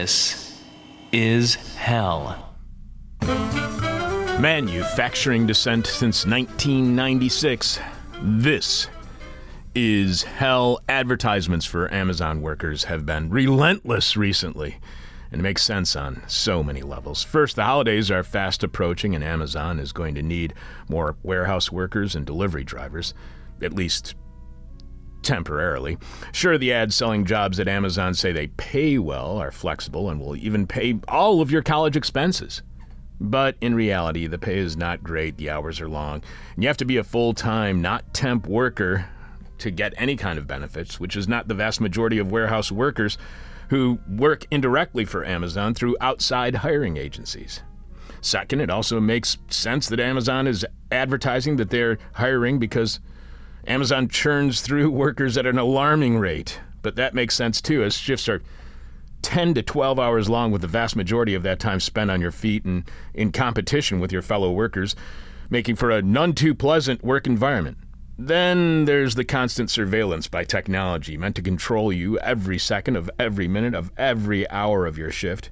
This is hell. Manufacturing descent since 1996. This is hell. Advertisements for Amazon workers have been relentless recently. And it makes sense on so many levels. First, the holidays are fast approaching, and Amazon is going to need more warehouse workers and delivery drivers, at least temporarily. Sure, the ads selling jobs at Amazon say they pay well, are flexible, and will even pay all of your college expenses. But in reality, the pay is not great, the hours are long, and you have to be a full time, not temp worker to get any kind of benefits, which is not the vast majority of warehouse workers who work indirectly for Amazon through outside hiring agencies. Second, it also makes sense that Amazon is advertising that they're hiring because Amazon churns through workers at an alarming rate. But that makes sense too, as shifts are 10 to 12 hours long, with the vast majority of that time spent on your feet and in competition with your fellow workers, making for a none too pleasant work environment. Then there's the constant surveillance by technology meant to control you every second of every minute of every hour of your shift.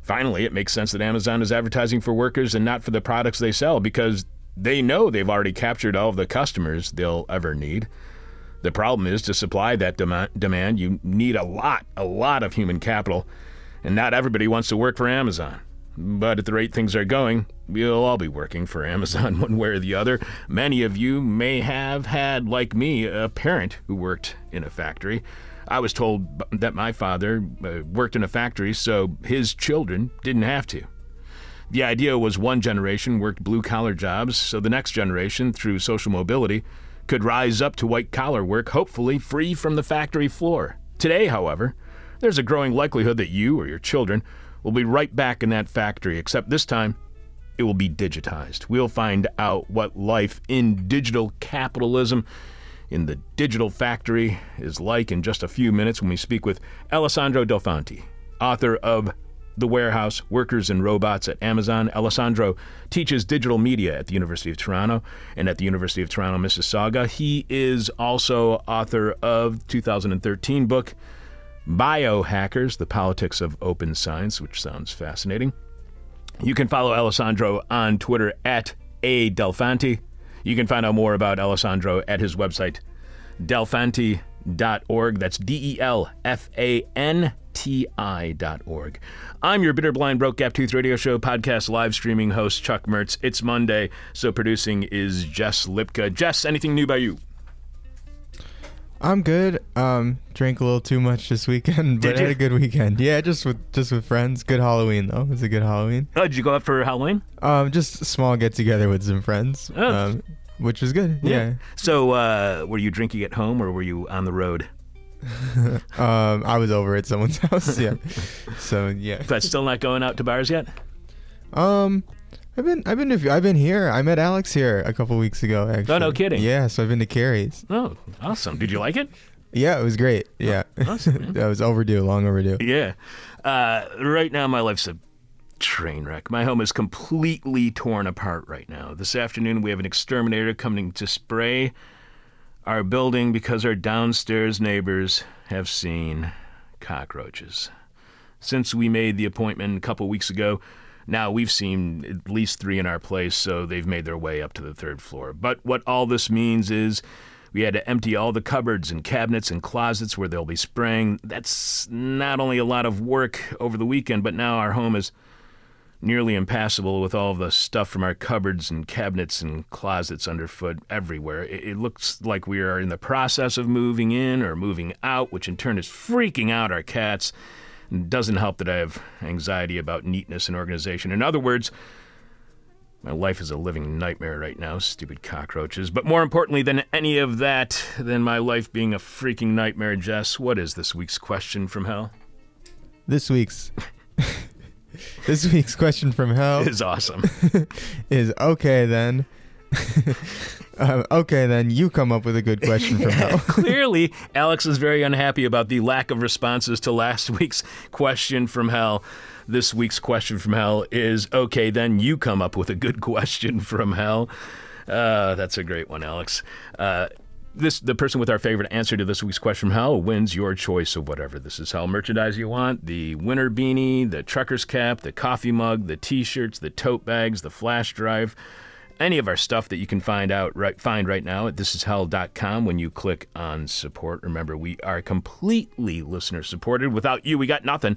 Finally, it makes sense that Amazon is advertising for workers and not for the products they sell because they know they've already captured all of the customers they'll ever need. The problem is to supply that dem- demand, you need a lot, a lot of human capital, and not everybody wants to work for Amazon. But at the rate things are going, we'll all be working for Amazon one way or the other. Many of you may have had, like me, a parent who worked in a factory. I was told that my father uh, worked in a factory so his children didn't have to. The idea was one generation worked blue collar jobs so the next generation, through social mobility, could rise up to white collar work, hopefully free from the factory floor. Today, however, there's a growing likelihood that you or your children will be right back in that factory, except this time it will be digitized. We'll find out what life in digital capitalism in the digital factory is like in just a few minutes when we speak with Alessandro Delfanti, author of The Warehouse Workers and Robots at Amazon. Alessandro teaches digital media at the University of Toronto and at the University of Toronto, Mississauga. He is also author of 2013 book Biohackers, The Politics of Open Science, which sounds fascinating. You can follow Alessandro on Twitter at A Delfanti. You can find out more about Alessandro at his website, delfanti.org. That's D E L F A N T I.org. I'm your bitter, blind, broke, gap tooth radio show podcast live streaming host, Chuck Mertz. It's Monday, so producing is Jess Lipka. Jess, anything new by you? I'm good. Um, drank a little too much this weekend, but had a good weekend. Yeah, just with just with friends. Good Halloween though. It was a good Halloween. Oh, did you go out for Halloween? Um, just a small get together with some friends. Oh. Um, which was good. Yeah. So, uh, were you drinking at home or were you on the road? um, I was over at someone's house. Yeah. so yeah. But still not going out to bars yet? Um, I've been I've been to, I've been here. I met Alex here a couple weeks ago. Actually. Oh, no kidding. Yeah. So I've been to Carrie's. Oh, awesome. Did you like it? Yeah, it was great. Yeah. awesome, that was overdue. Long overdue. Yeah. Uh, right now, my life's a train wreck. My home is completely torn apart right now. This afternoon, we have an exterminator coming to spray our building because our downstairs neighbors have seen cockroaches. Since we made the appointment a couple weeks ago, now we've seen at least three in our place, so they've made their way up to the third floor. But what all this means is we had to empty all the cupboards and cabinets and closets where they'll be spraying. That's not only a lot of work over the weekend, but now our home is nearly impassable with all the stuff from our cupboards and cabinets and closets underfoot everywhere. It, it looks like we are in the process of moving in or moving out, which in turn is freaking out our cats. It doesn't help that I have anxiety about neatness and organization. In other words, my life is a living nightmare right now, stupid cockroaches. But more importantly than any of that, than my life being a freaking nightmare, Jess, what is this week's question from hell? This week's this week's question from hell Is awesome. is okay then. uh, okay then, you come up with a good question from hell. Clearly, Alex is very unhappy about the lack of responses to last week's question from hell. This week's question from hell is okay, then you come up with a good question from hell. Uh, that's a great one, Alex. Uh, this the person with our favorite answer to this week's question from hell wins your choice of whatever. This is hell merchandise you want. The winter beanie the trucker's cap the coffee mug the t-shirts the tote bags the flash drive any of our stuff that you can find out right find right now at thisishell.com when you click on support. Remember we are completely listener supported. Without you we got nothing.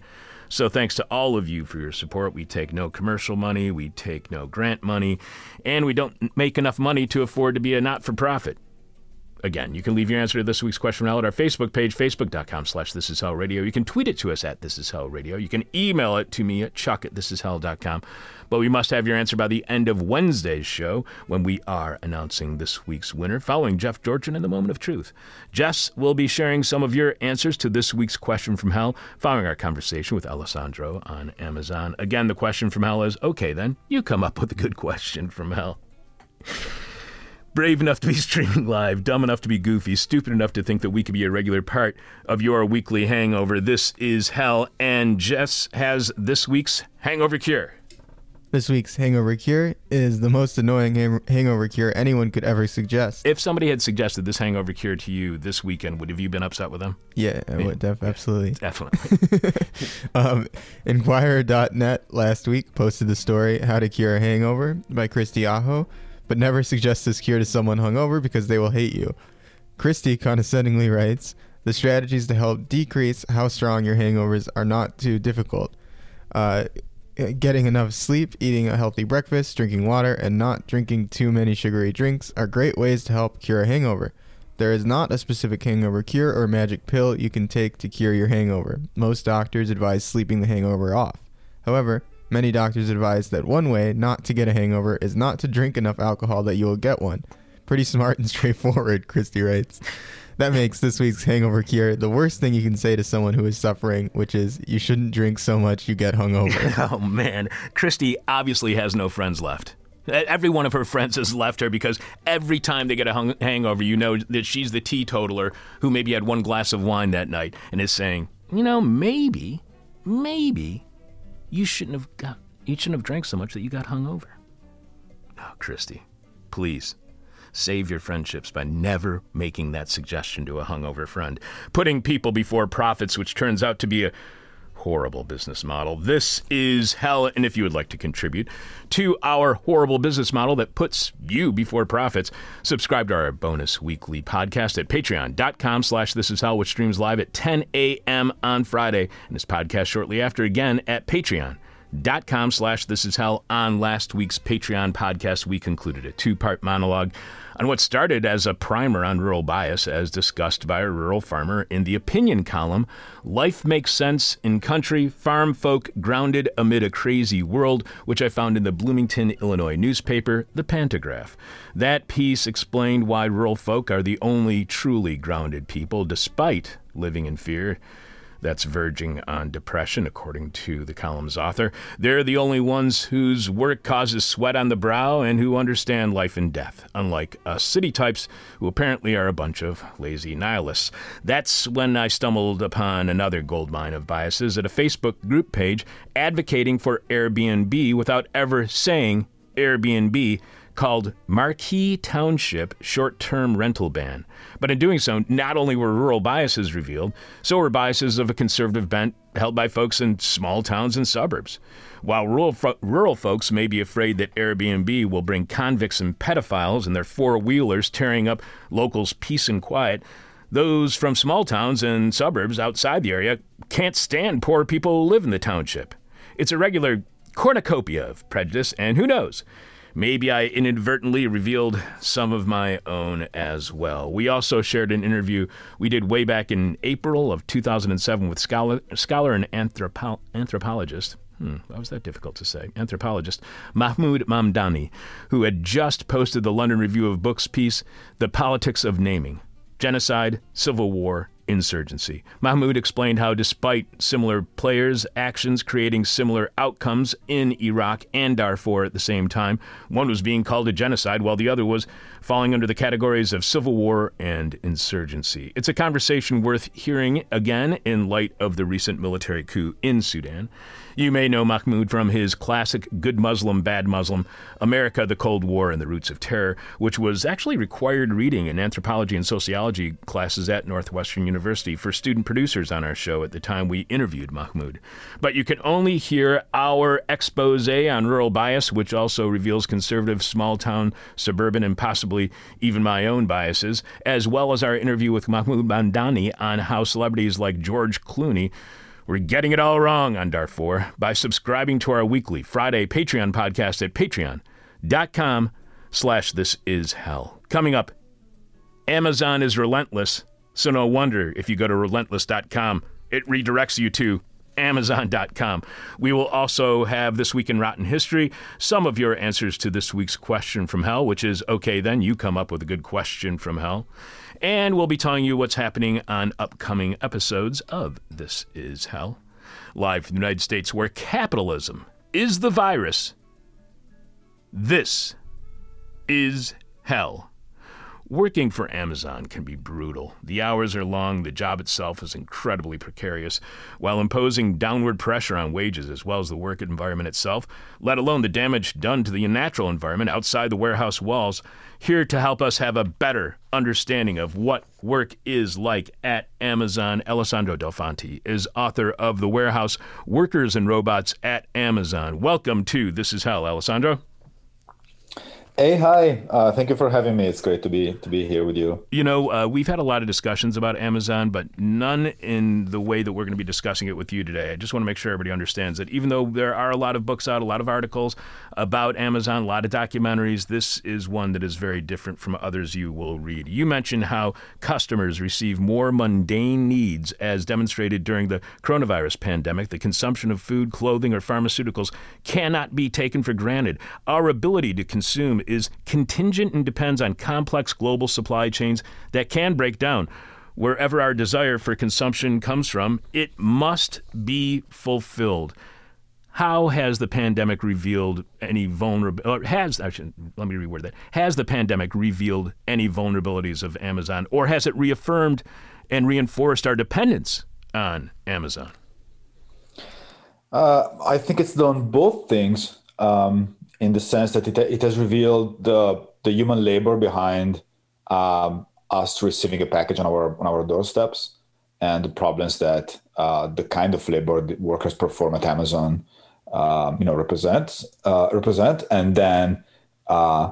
So thanks to all of you for your support. We take no commercial money. We take no grant money. And we don't make enough money to afford to be a not-for-profit Again, you can leave your answer to this week's question now at our Facebook page, facebook.com slash this is hell radio. You can tweet it to us at this is hell radio. You can email it to me at chuck at this. But we must have your answer by the end of Wednesday's show when we are announcing this week's winner, following Jeff Dorchen in the moment of truth. Jess will be sharing some of your answers to this week's question from hell following our conversation with Alessandro on Amazon. Again, the question from hell is okay, then, you come up with a good question from hell brave enough to be streaming live, dumb enough to be goofy, stupid enough to think that we could be a regular part of your weekly hangover. This is hell, and Jess has this week's hangover cure. This week's hangover cure is the most annoying hang- hangover cure anyone could ever suggest. If somebody had suggested this hangover cure to you this weekend, would have you been upset with them? Yeah, I would def- absolutely. Definitely. um, Inquirer.net last week posted the story "How to Cure a Hangover" by Christy Aho but never suggest this cure to someone hungover because they will hate you. Christy condescendingly writes, the strategies to help decrease how strong your hangovers are not too difficult. Uh, getting enough sleep, eating a healthy breakfast, drinking water, and not drinking too many sugary drinks are great ways to help cure a hangover. There is not a specific hangover cure or magic pill you can take to cure your hangover. Most doctors advise sleeping the hangover off. However, Many doctors advise that one way not to get a hangover is not to drink enough alcohol that you will get one. Pretty smart and straightforward, Christy writes. That makes this week's hangover cure the worst thing you can say to someone who is suffering, which is you shouldn't drink so much you get hungover. oh man, Christy obviously has no friends left. Every one of her friends has left her because every time they get a hung- hangover, you know that she's the teetotaler who maybe had one glass of wine that night and is saying, you know, maybe, maybe you shouldn't have got you shouldn't have drank so much that you got hung hungover. Oh, Christy, please save your friendships by never making that suggestion to a hungover friend. Putting people before profits, which turns out to be a horrible business model. This is hell, and if you would like to contribute to our horrible business model that puts you before profits, subscribe to our bonus weekly podcast at patreon.com slash this is hell, which streams live at 10 a.m. on Friday, and this podcast shortly after again at Patreon dot com slash this is hell on last week's patreon podcast we concluded a two-part monologue on what started as a primer on rural bias as discussed by a rural farmer in the opinion column life makes sense in country farm folk grounded amid a crazy world which i found in the bloomington illinois newspaper the pantagraph that piece explained why rural folk are the only truly grounded people despite living in fear that's verging on depression, according to the column's author. They're the only ones whose work causes sweat on the brow and who understand life and death, unlike us city types who apparently are a bunch of lazy nihilists. That's when I stumbled upon another goldmine of biases at a Facebook group page advocating for Airbnb without ever saying Airbnb called Marquis Township Short Term Rental Ban. But in doing so, not only were rural biases revealed, so were biases of a conservative bent held by folks in small towns and suburbs. While rural, rural folks may be afraid that Airbnb will bring convicts and pedophiles and their four wheelers tearing up locals' peace and quiet, those from small towns and suburbs outside the area can't stand poor people who live in the township. It's a regular cornucopia of prejudice, and who knows? Maybe I inadvertently revealed some of my own as well. We also shared an interview we did way back in April of 2007 with scholar, scholar and anthropo- anthropologist. Hmm, why was that difficult to say? Anthropologist Mahmoud Mamdani, who had just posted the London Review of Books piece, The Politics of Naming Genocide, Civil War, insurgency. Mahmoud explained how, despite similar players' actions creating similar outcomes in Iraq and Darfur at the same time, one was being called a genocide while the other was falling under the categories of civil war and insurgency. It's a conversation worth hearing again in light of the recent military coup in Sudan. You may know Mahmoud from his classic Good Muslim, Bad Muslim, America, the Cold War, and the Roots of Terror, which was actually required reading in anthropology and sociology classes at Northwestern University for student producers on our show at the time we interviewed Mahmoud. But you can only hear our expose on rural bias, which also reveals conservative, small town, suburban, and possibly even my own biases, as well as our interview with Mahmoud Mamdani on how celebrities like George Clooney we're getting it all wrong on Darfur by subscribing to our weekly Friday Patreon podcast at patreon.com slash this is hell. Coming up, Amazon is relentless, so no wonder if you go to relentless.com, it redirects you to Amazon.com. We will also have This Week in Rotten History, some of your answers to this week's question from hell, which is okay, then you come up with a good question from hell. And we'll be telling you what's happening on upcoming episodes of This Is Hell. Live from the United States, where capitalism is the virus. This is hell. Working for Amazon can be brutal. The hours are long, the job itself is incredibly precarious, while imposing downward pressure on wages as well as the work environment itself, let alone the damage done to the natural environment outside the warehouse walls. Here to help us have a better understanding of what work is like at Amazon, Alessandro Delfanti is author of The Warehouse Workers and Robots at Amazon. Welcome to This Is Hell, Alessandro. Hey, hi. Uh, thank you for having me. It's great to be to be here with you. You know, uh, we've had a lot of discussions about Amazon, but none in the way that we're going to be discussing it with you today. I just want to make sure everybody understands that even though there are a lot of books out, a lot of articles about Amazon, a lot of documentaries, this is one that is very different from others you will read. You mentioned how customers receive more mundane needs as demonstrated during the coronavirus pandemic. The consumption of food, clothing, or pharmaceuticals cannot be taken for granted. Our ability to consume is contingent and depends on complex global supply chains that can break down. Wherever our desire for consumption comes from, it must be fulfilled. How has the pandemic revealed any vulnerability? Has actually, let me reword that. Has the pandemic revealed any vulnerabilities of Amazon, or has it reaffirmed and reinforced our dependence on Amazon? Uh, I think it's done both things. Um, in the sense that it, it has revealed the the human labor behind um, us receiving a package on our on our doorsteps and the problems that uh, the kind of labor workers perform at Amazon, um, you know, represent uh, represent, and then uh,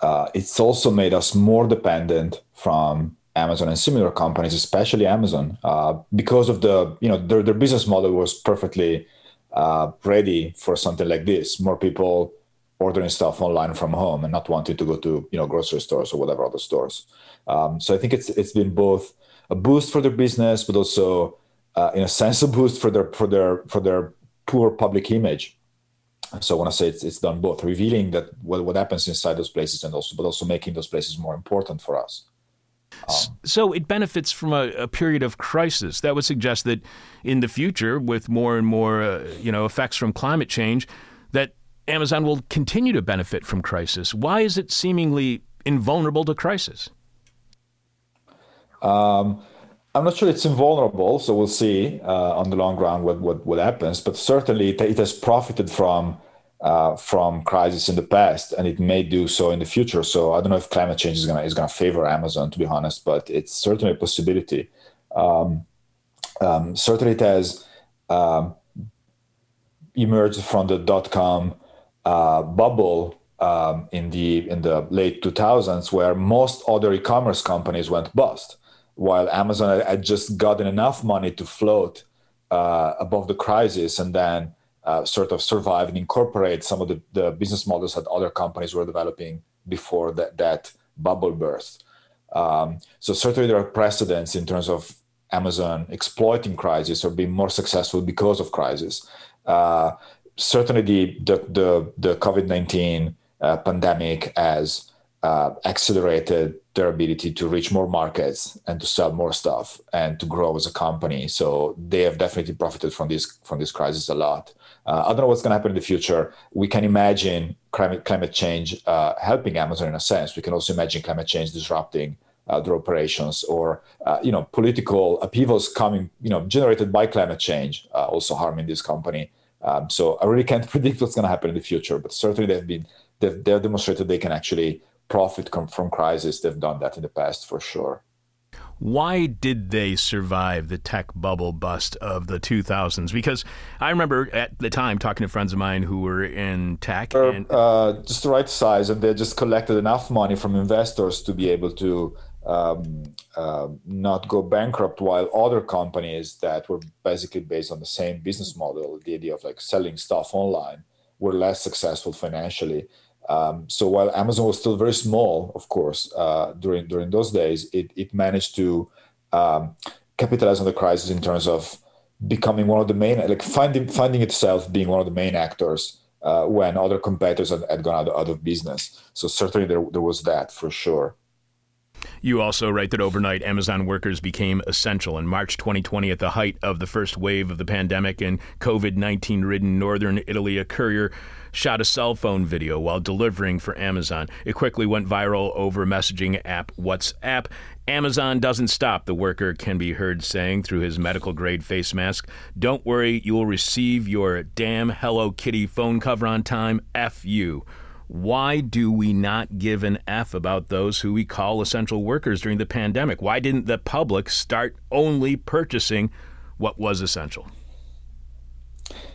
uh, it's also made us more dependent from Amazon and similar companies, especially Amazon, uh, because of the you know their their business model was perfectly ready for something like this. More people ordering stuff online from home and not wanting to go to you know grocery stores or whatever other stores. Um, so I think it's it's been both a boost for their business, but also uh, in a sense a boost for their for their for their poor public image. So I want to say it's, it's done both, revealing that what, what happens inside those places, and also but also making those places more important for us. Um, so it benefits from a, a, period of crisis. That would suggest that in the future, with more and more, uh, you know, effects from climate change, that Amazon will continue to benefit from crisis. Why is it seemingly invulnerable to crisis? Um, I'm not sure it's invulnerable, so we'll see uh, on the long run what, what, what happens. But certainly, it, it has profited from uh, from crisis in the past, and it may do so in the future. So I don't know if climate change is gonna is gonna favor Amazon, to be honest, but it's certainly a possibility. Um, um, certainly, it has um, emerged from the dot com uh, bubble um, in the in the late 2000s where most other e-commerce companies went bust while amazon had just gotten enough money to float uh, above the crisis and then uh, sort of survive and incorporate some of the, the business models that other companies were developing before that, that bubble burst. Um, so certainly there are precedents in terms of amazon exploiting crisis or being more successful because of crisis. Uh, certainly the the the, the COVID nineteen uh, pandemic has uh, accelerated their ability to reach more markets and to sell more stuff and to grow as a company. So they have definitely profited from this from this crisis a lot. Uh, I don't know what's going to happen in the future. We can imagine climate climate change uh, helping Amazon in a sense. We can also imagine climate change disrupting uh, their operations, or uh, you know political upheavals coming you know generated by climate change also harming this company Um, so I really can't predict what's going to happen in the future, but certainly they've been they've, they've demonstrated they can actually profit from crisis. They've done that in the past for sure. Why did they survive the tech bubble bust of the 2000s? Because I remember at the time talking to friends of mine who were in tech. And, uh, just the right size, and they just collected enough money from investors to be able to um, uh, not go bankrupt while other companies that were basically based on the same business model the idea of like selling stuff online were less successful financially. Um, so while amazon was still very small of course uh, during during those days it, it managed to um, capitalize on the crisis in terms of becoming one of the main like finding finding itself being one of the main actors uh, when other competitors had, had gone out, out of business. So certainly there, there was that for sure you also write that overnight Amazon workers became essential. In March 2020, at the height of the first wave of the pandemic in COVID 19 ridden northern Italy, a courier shot a cell phone video while delivering for Amazon. It quickly went viral over messaging app WhatsApp. Amazon doesn't stop, the worker can be heard saying through his medical grade face mask. Don't worry, you will receive your damn Hello Kitty phone cover on time. F you. Why do we not give an F about those who we call essential workers during the pandemic? Why didn't the public start only purchasing what was essential?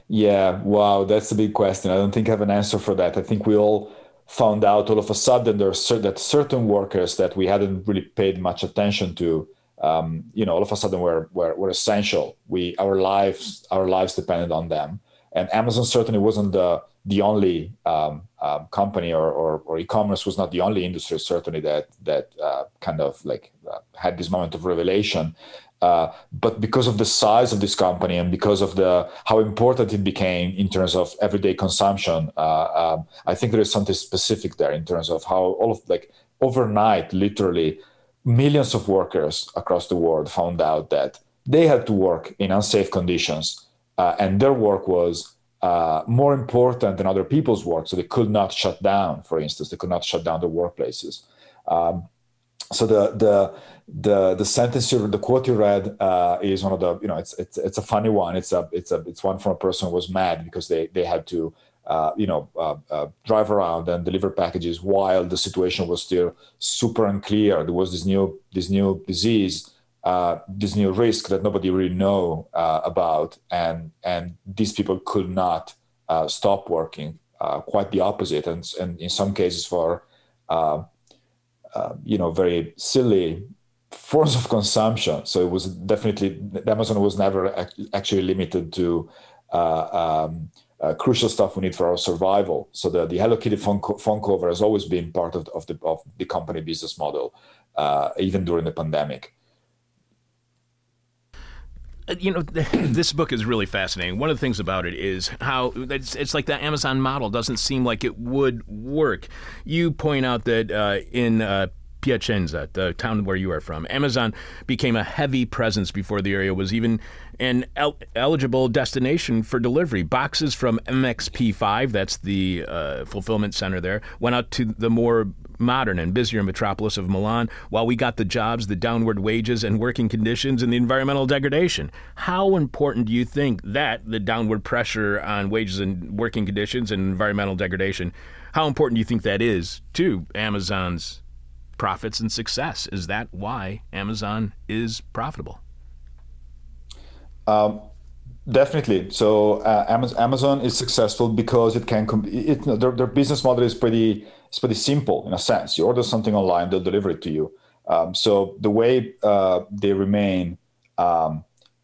Yeah, wow, that's a big question. I don't think I have an answer for that. I think we all found out all of a sudden there are that certain workers that we hadn't really paid much attention to, um, you know, all of a sudden were, were, were essential. We our lives our lives depended on them, and Amazon certainly wasn't the the only um, um, company or, or, or, e-commerce was not the only industry certainly that that uh, kind of like uh, had this moment of revelation. Uh, but because of the size of this company and because of the how important it became in terms of everyday consumption uh, um, i think there is something specific there in terms of how all of like overnight literally millions of workers across the world found out that they had to work in unsafe conditions uh, and their work was uh, more important than other people's work. So they could not shut down, for instance, they could not shut down their workplaces. Um, so the the the the sentence you the quote you read uh, is one of the you know it's it's it's a funny one. It's a it's a it's one from a person who was mad because they they had to. Uh, you know, uh, uh, drive around and deliver packages while the situation was still super unclear. There was this new this new disease uh, this new risk that nobody really know uh, about, and and these people could not uh, stop working. Uh, quite the opposite, and, and in some cases for uh, you know very silly forms of consumption. So it was definitely Amazon was never actually limited to. Um, uh, crucial stuff we need for our survival. So the, the Hello Kitty phone, co- phone cover has always been part of, of, the, of the company business model, even during the pandemic. You know, this book is really fascinating. One of the things about it is how it's, it's like the Amazon model doesn't seem like it would work. You point out that uh, in uh, Piacenza, the town where you are from, Amazon became a heavy presence before the area was even an el- eligible destination for delivery. Boxes from MXP5, that's the uh, fulfillment center there, went out to the more modern and busier metropolis of Milan, while we got the jobs, the downward wages and working conditions, and the environmental degradation. How important do you think that, the downward pressure on wages and working conditions and environmental degradation, how important do you think that is to Amazon's profits and success? Is that why Amazon is profitable? Um, definitely. So uh, Amazon is successful because it can. Comp- it, their, their business model is pretty it's pretty simple in a sense. You order something online, they'll deliver it to you. Um, so the way uh, they remain, um,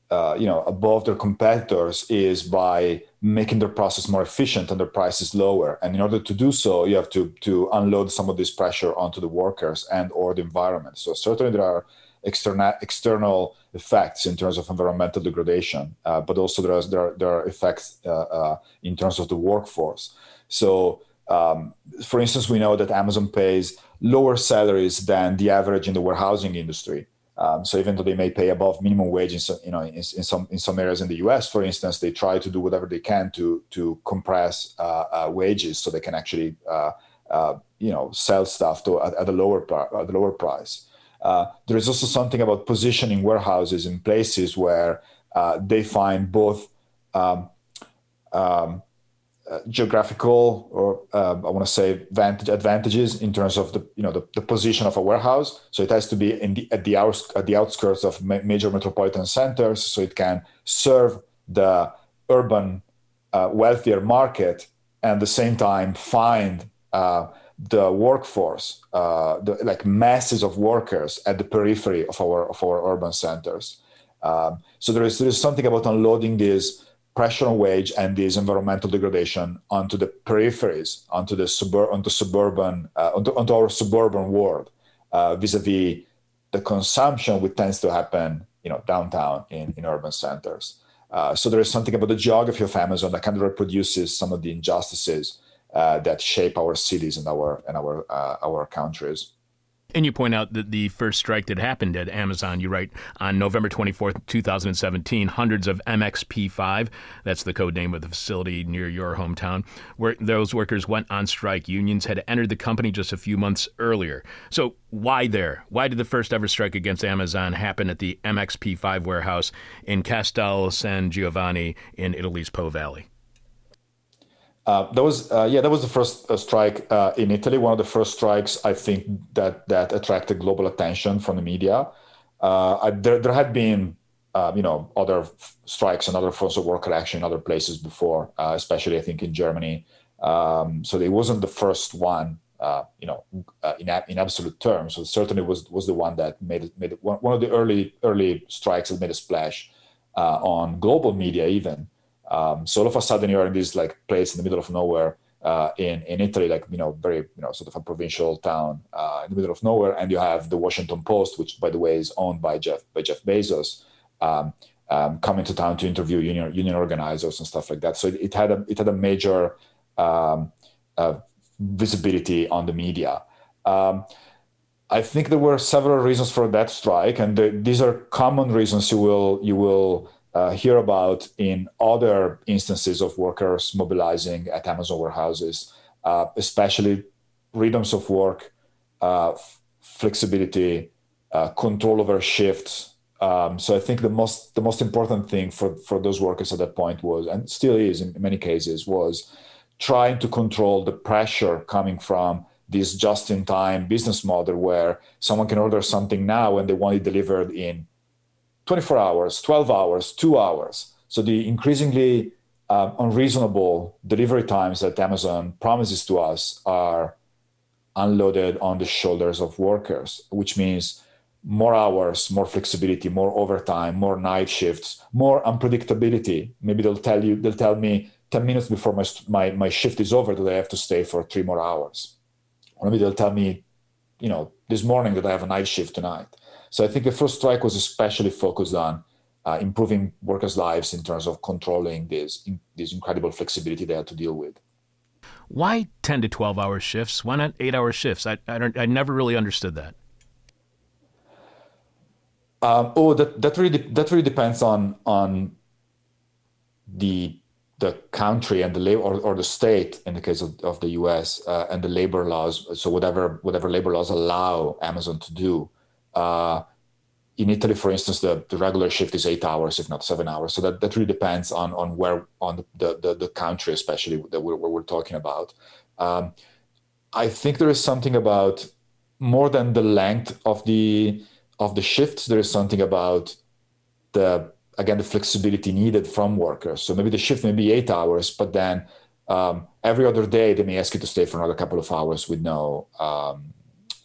uh, you know, above their competitors is by making their process more efficient and their prices lower. And in order to do so, you have to to unload some of this pressure onto the workers and or the environment. So certainly there are external external effects in terms of environmental degradation, uh, but also there are, there are, there are effects uh, uh, in terms of the workforce. So um, for instance, we know that Amazon pays lower salaries than the average in the warehousing industry. Um, so even though they may pay above minimum wage in some, you know, in, in, some in some areas in the U.S., for instance, they try to do whatever they can to to compress uh, uh, wages so they can actually uh, uh you know sell stuff to at, at a lower at a lower price. Uh, there is also something about positioning warehouses in places where uh, they find both um, um, uh, geographical or uh, I want to say advantage, advantages in terms of the you know the, the, position of a warehouse. So it has to be in the, at the outs, at the outskirts of ma- major metropolitan centers, so it can serve the urban uh, wealthier market and at the same time find uh, the workforce, uh, the, like masses of workers at the periphery of our of our urban centers. Um, so there is there is something about unloading these pressure on wage and this environmental degradation onto the peripheries, onto the suburb, onto suburban, uh, onto, onto, our suburban world, uh, vis-a-vis the consumption which tends to happen, you know, downtown in, in urban centers. Uh, so there is something about the geography of Amazon that kind of reproduces some of the injustices uh, that shape our cities and our and our uh, our countries. And you point out that the first strike that happened at Amazon, you write, on November 24th, 2017, hundreds of MXP5, that's the code name of the facility near your hometown, where those workers went on strike. Unions had entered the company just a few months earlier. So why there? Why did the first ever strike against Amazon happen at the MXP5 warehouse in Castel San Giovanni in Italy's Po Valley? Uh, that was uh, yeah that was the first uh, strike uh, in Italy. One of the first strikes I think that that attracted global attention from the media. Uh, I, there there had been you know other f- strikes and other forms of worker action in other places before, especially I think in Germany. Um, so it wasn't the first one. you know, in in absolute terms, so certainly was was the one that made it, made one, one of the early early strikes that made a splash on global media even. Um, so all of a sudden you're in this like place in the middle of nowhere uh, in in Italy, like you know, very you know, sort of a provincial town uh, in the middle of nowhere, and you have the Washington Post, which by the way is owned by Jeff by Jeff Bezos, um, um, coming to town to interview union union organizers and stuff like that. So it, it had a it had a major um, uh, visibility on the media. Um, I think there were several reasons for that strike, and the, these are common reasons you will you will uh, hear about in other instances of workers mobilizing at Amazon warehouses, uh, especially rhythms of work, uh, flexibility, uh, control over shifts. Um, so I think the most the most important thing for for those workers at that point was, and still is in many cases, was trying to control the pressure coming from this just-in-time business model where someone can order something now and they want it delivered in 24 hours, 12 hours, two hours. So the increasingly uh, unreasonable delivery times that Amazon promises to us are unloaded on the shoulders of workers, which means more hours, more flexibility, more overtime, more night shifts, more unpredictability. Maybe they'll tell you, they'll tell me 10 minutes before my, my, my shift is over that I have to stay for three more hours. Or maybe they'll tell me, you know, this morning that I have a night shift tonight. So I think the first strike was especially focused on uh, improving workers' lives in terms of controlling this in, this incredible flexibility they had to deal with. Why ten to twelve hour shifts? Why not eight hour shifts? I I, don't, I never really understood that. Um, oh, that that really that really depends on on the the country and the labor or, or the state in the case of, of the US uh, and the labor laws. So whatever whatever labor laws allow Amazon to do. Uh, in Italy, for instance, the, the regular shift is eight hours, if not seven hours. So that, that really depends on on where on the the, the country, especially that we're, we're talking about. Um, I think there is something about more than the length of the of the shifts. There is something about the again the flexibility needed from workers. So maybe the shift may be eight hours, but then um, every other day they may ask you to stay for another couple of hours with no um,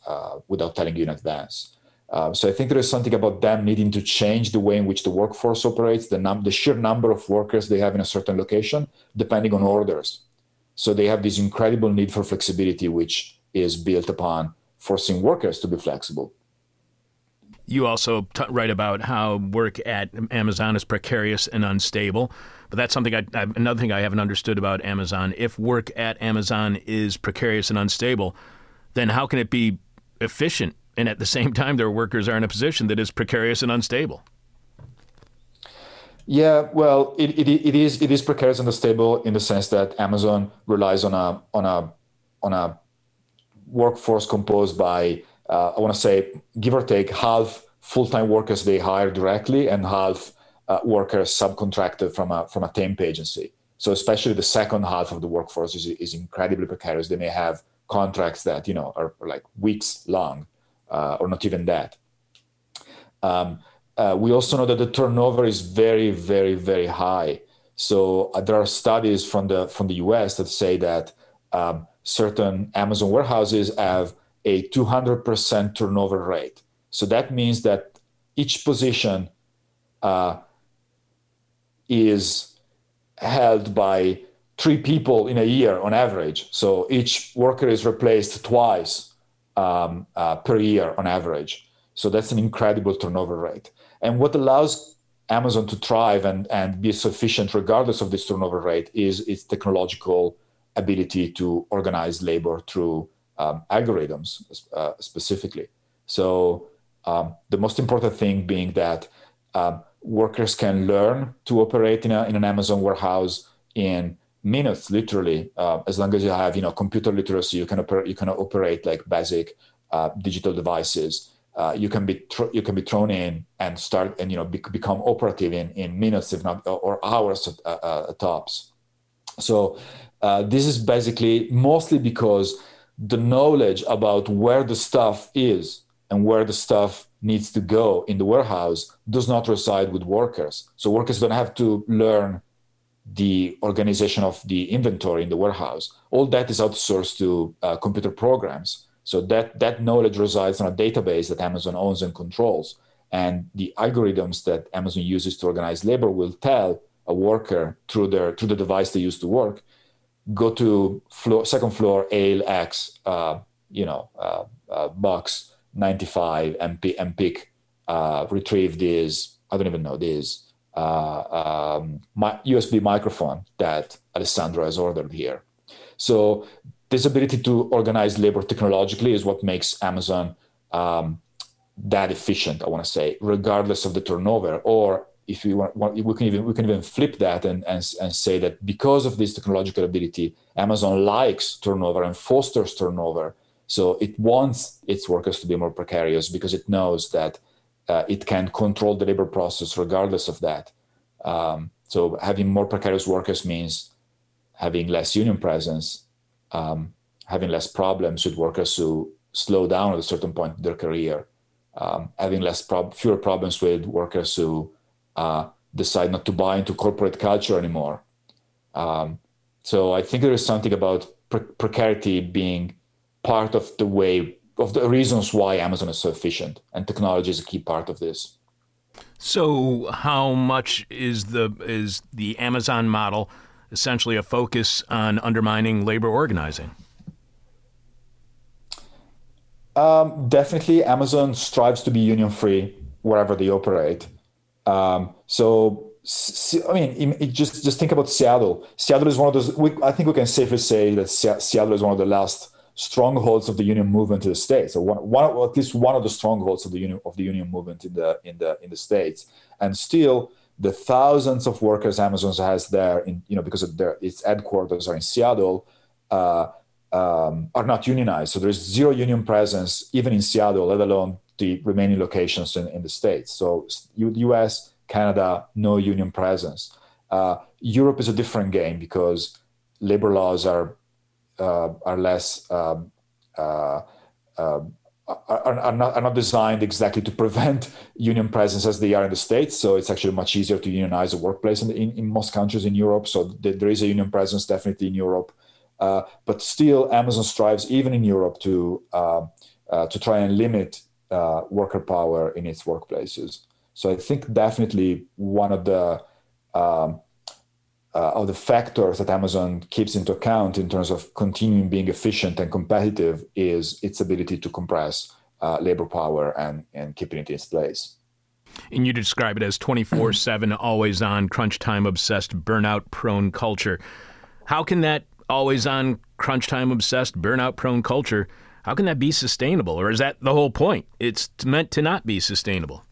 uh, without telling you in advance. Um, so I think there is something about them needing to change the way in which the workforce operates, the, num- the sheer number of workers they have in a certain location, depending on orders. So they have this incredible need for flexibility, which is built upon forcing workers to be flexible. You also t- write about how work at Amazon is precarious and unstable. But that's something I, I, another thing I haven't understood about Amazon. If work at Amazon is precarious and unstable, then how can it be efficient and at the same time their workers are in a position that is precarious and unstable. Yeah, well, it, it, it is it is precarious and unstable in the sense that Amazon relies on a on a on a workforce composed by uh, I want to say give or take half full time workers they hire directly and half uh, workers subcontracted from a from a temp agency. So especially the second half of the workforce is, is incredibly precarious. They may have contracts that you know are, are like weeks long, uh, or not even that. Um, uh, we also know that the turnover is very, very, very high. So uh, there are studies from the from the U.S. that say that um, certain Amazon warehouses have a 200% turnover rate. So that means that each position uh, is held by three people in a year on average. So each worker is replaced twice um, uh, per year on average. So that's an incredible turnover rate. And what allows Amazon to thrive and, and be sufficient regardless of this turnover rate is its technological ability to organize labor through um, algorithms uh, specifically. So um, the most important thing being that um, workers can learn to operate in, a, in an Amazon warehouse in minutes, literally, uh, as long as you have you know computer literacy, you can operate you can operate like basic uh, digital devices. Uh, you can be tr- you can be thrown in and start and you know be- become operative in, in minutes, if not or hours uh, uh, tops. So uh, this is basically mostly because the knowledge about where the stuff is and where the stuff needs to go in the warehouse does not reside with workers. So workers don't have to learn the organization of the inventory in the warehouse. All that is outsourced to uh, computer programs. So that, that knowledge resides on a database that Amazon owns and controls. And the algorithms that Amazon uses to organize labor will tell a worker through their through the device they use to work, go to floor, second floor ALX, uh, you know, uh, uh box 95 and, and pick, uh, retrieve this, I don't even know this, uh, um, my USB microphone that Alessandro has ordered here. So this ability to organize labor technologically is what makes Amazon um, that efficient. I want to say, regardless of the turnover, or if we want, we can even we can even flip that and, and and say that because of this technological ability, Amazon likes turnover and fosters turnover. So it wants its workers to be more precarious because it knows that uh, it can control the labor process regardless of that. Um, so having more precarious workers means having less union presence, um, having less problems with workers who slow down at a certain point in their career, um, having less prob- fewer problems with workers who uh, decide not to buy into corporate culture anymore. Um, so I think there is something about pre- precarity being part of the way of the reasons why Amazon is so efficient, and technology is a key part of this. So, how much is the is the Amazon model essentially a focus on undermining labor organizing? Um, definitely, Amazon strives to be union free wherever they operate. Um, so, I mean, it, just just think about Seattle. Seattle is one of those. We, I think we can safely say that Seattle is one of the last strongholds of the union movement in the states, or one, one at least one of the strongholds of the union of the union movement in the in the in the states. And still, the thousands of workers Amazon has there, in you know, because their its headquarters are in Seattle, uh, um, are not unionized. So there's zero union presence even in Seattle, let alone the remaining locations in, in the states. So U.S., Canada, no union presence. Uh, Europe is a different game because labor laws are are less um, uh, um, are, are, not, are not designed exactly to prevent union presence as they are in the states. So it's actually much easier to unionize a workplace in, in, in most countries in Europe. So th- there is a union presence definitely in Europe, uh, but still Amazon strives even in Europe to uh, uh, to try and limit uh, worker power in its workplaces. So I think definitely one of the um, uh, of the factors that Amazon keeps into account in terms of continuing being efficient and competitive is its ability to compress uh, labor power and, and keeping it in its place. And you describe it as 24 7, always on, crunch time obsessed, burnout prone culture. How can that always on, crunch time obsessed, burnout prone culture, how can that be sustainable? Or is that the whole point? It's meant to not be sustainable.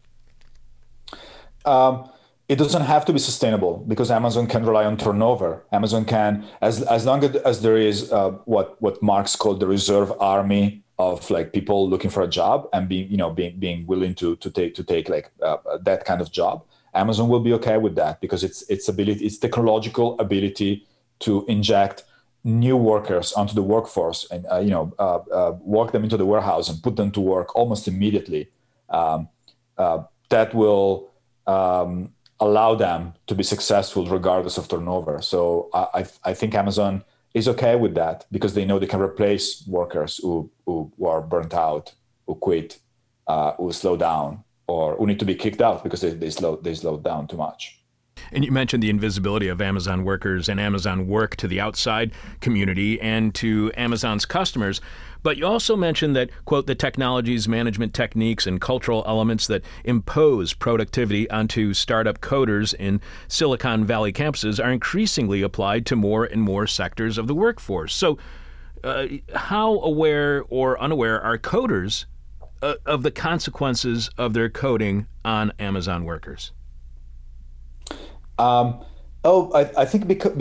Um, it doesn't have to be sustainable because Amazon can rely on turnover. Amazon can, as as long as there is uh, what what Marx called the reserve army of like people looking for a job and being you know being being willing to to take to take like uh, that kind of job. Amazon will be okay with that because it's its ability, its technological ability to inject new workers onto the workforce and uh, you know uh, uh, work them into the warehouse and put them to work almost immediately. Um, uh, that will um, allow them to be successful regardless of turnover. So I, I think Amazon is okay with that because they know they can replace workers who, who, who are burnt out, who quit, uh, who slow down, or who need to be kicked out because they, they slow they slow down too much. And you mentioned the invisibility of Amazon workers and Amazon work to the outside community and to Amazon's customers. But you also mentioned that, quote, the technologies, management techniques, and cultural elements that impose productivity onto startup coders in Silicon Valley campuses are increasingly applied to more and more sectors of the workforce. So, uh, how aware or unaware are coders uh, of the consequences of their coding on Amazon workers? Um, oh, I, I think because,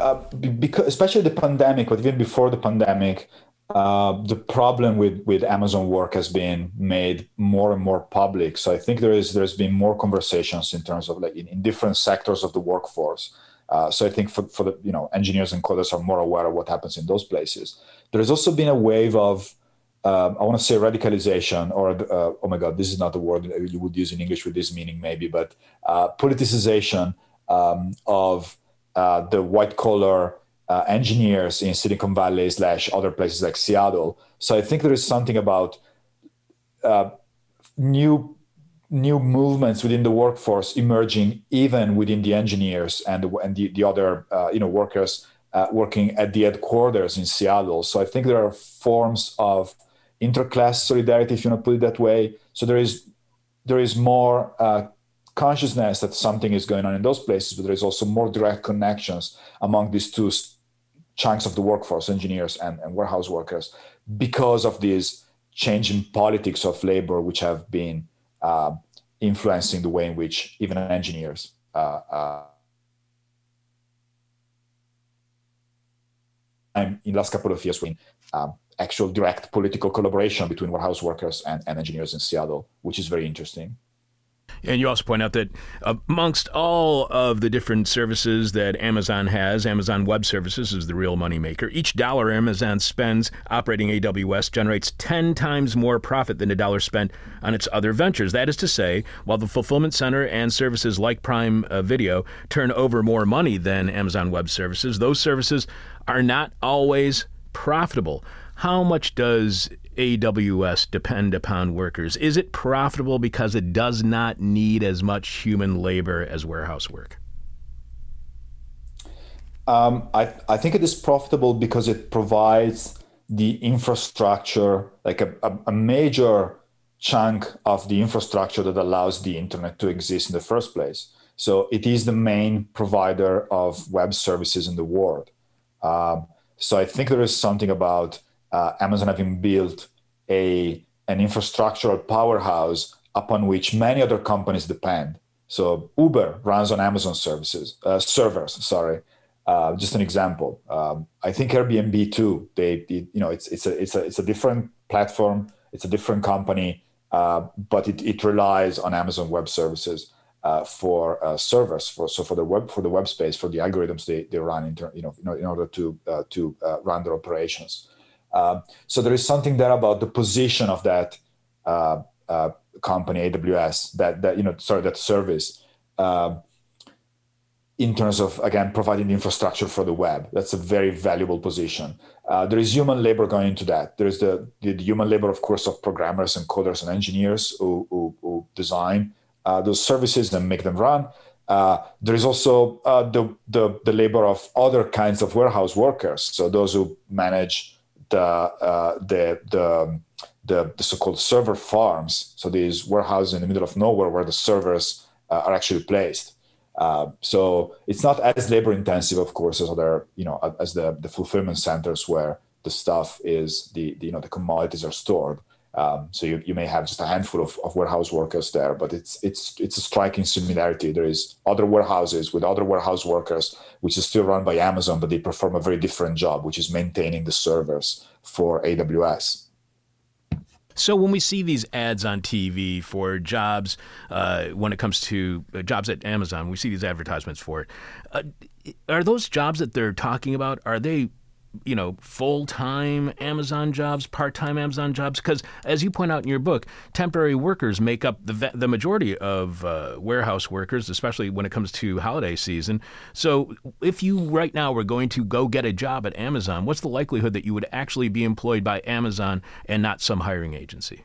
uh, because, especially the pandemic, but even before the pandemic, uh, the problem with, with Amazon work has been made more and more public. So I think there is there's been more conversations in terms of like in, in different sectors of the workforce. Uh, so I think for, for the you know engineers and coders are more aware of what happens in those places. There has also been a wave of um, I want to say radicalization, or uh, oh my God, this is not the word you would use in English with this meaning, maybe, but uh, politicization um, of uh, the white collar uh, engineers in Silicon Valley slash other places like Seattle. So I think there is something about uh, new new movements within the workforce emerging, even within the engineers and and the, the other uh, you know workers uh, working at the headquarters in Seattle. So I think there are forms of interclass solidarity, if you want to put it that way. So there is there is more uh, consciousness that something is going on in those places, but there is also more direct connections among these two chunks of the workforce, engineers and, and warehouse workers, because of this change in politics of labor, which have been uh, influencing the way in which even engineers uh, uh, in the last couple of years, we um, actual direct political collaboration between warehouse workers and, and engineers in Seattle, which is very interesting. And you also point out that amongst all of the different services that Amazon has, Amazon Web Services is the real moneymaker. Each dollar Amazon spends operating AWS generates 10 times more profit than a dollar spent on its other ventures. That is to say, while the fulfillment center and services like Prime uh, Video turn over more money than Amazon Web Services, those services are not always profitable. How much does AWS depend upon workers? Is it profitable because it does not need as much human labor as warehouse work? Um, I, I think it is profitable because it provides the infrastructure, like a, a, a major chunk of the infrastructure that allows the internet to exist in the first place. So it is the main provider of web services in the world. Um, so I think there is something about uh, Amazon having built a an infrastructural powerhouse upon which many other companies depend. So Uber runs on Amazon services uh, servers. Sorry, uh, just an example. Um, I think Airbnb too. They, you know, it's it's a it's a it's a different platform. It's a different company, uh, but it, it relies on Amazon Web Services uh, for uh, servers. For so for the web for the web space for the algorithms they, they run in ter- you know in order to uh, to run their operations. Um, so there is something there about the position of that uh, uh, company, AWS, that that you know, sorry, that service, uh, in terms of again providing the infrastructure for the web. That's a very valuable position. Uh, there is human labor going into that. There is the, the, the human labor, of course, of programmers and coders and engineers who, who, who design uh, those services and make them run. Uh, there is also uh, the, the, the labor of other kinds of warehouse workers. So those who manage the uh, the the the, the, so-called server farms. So these warehouses in the middle of nowhere where the servers uh, are actually placed. Uh, so it's not as labor intensive, of course, as other you know as the the fulfillment centers where the stuff is the, the you know the commodities are stored. Um, so you, you may have just a handful of, of warehouse workers there, but it's it's it's a striking similarity. There is other warehouses with other warehouse workers, which is still run by Amazon, but they perform a very different job, which is maintaining the servers for AWS. So when we see these ads on TV for jobs, uh, when it comes to uh, jobs at Amazon, we see these advertisements for it. Uh, are those jobs that they're talking about? Are they you know, full time Amazon jobs, part time Amazon jobs? Because as you point out in your book, temporary workers make up the, the majority of uh, warehouse workers, especially when it comes to holiday season. So if you right now were going to go get a job at Amazon, what's the likelihood that you would actually be employed by Amazon and not some hiring agency?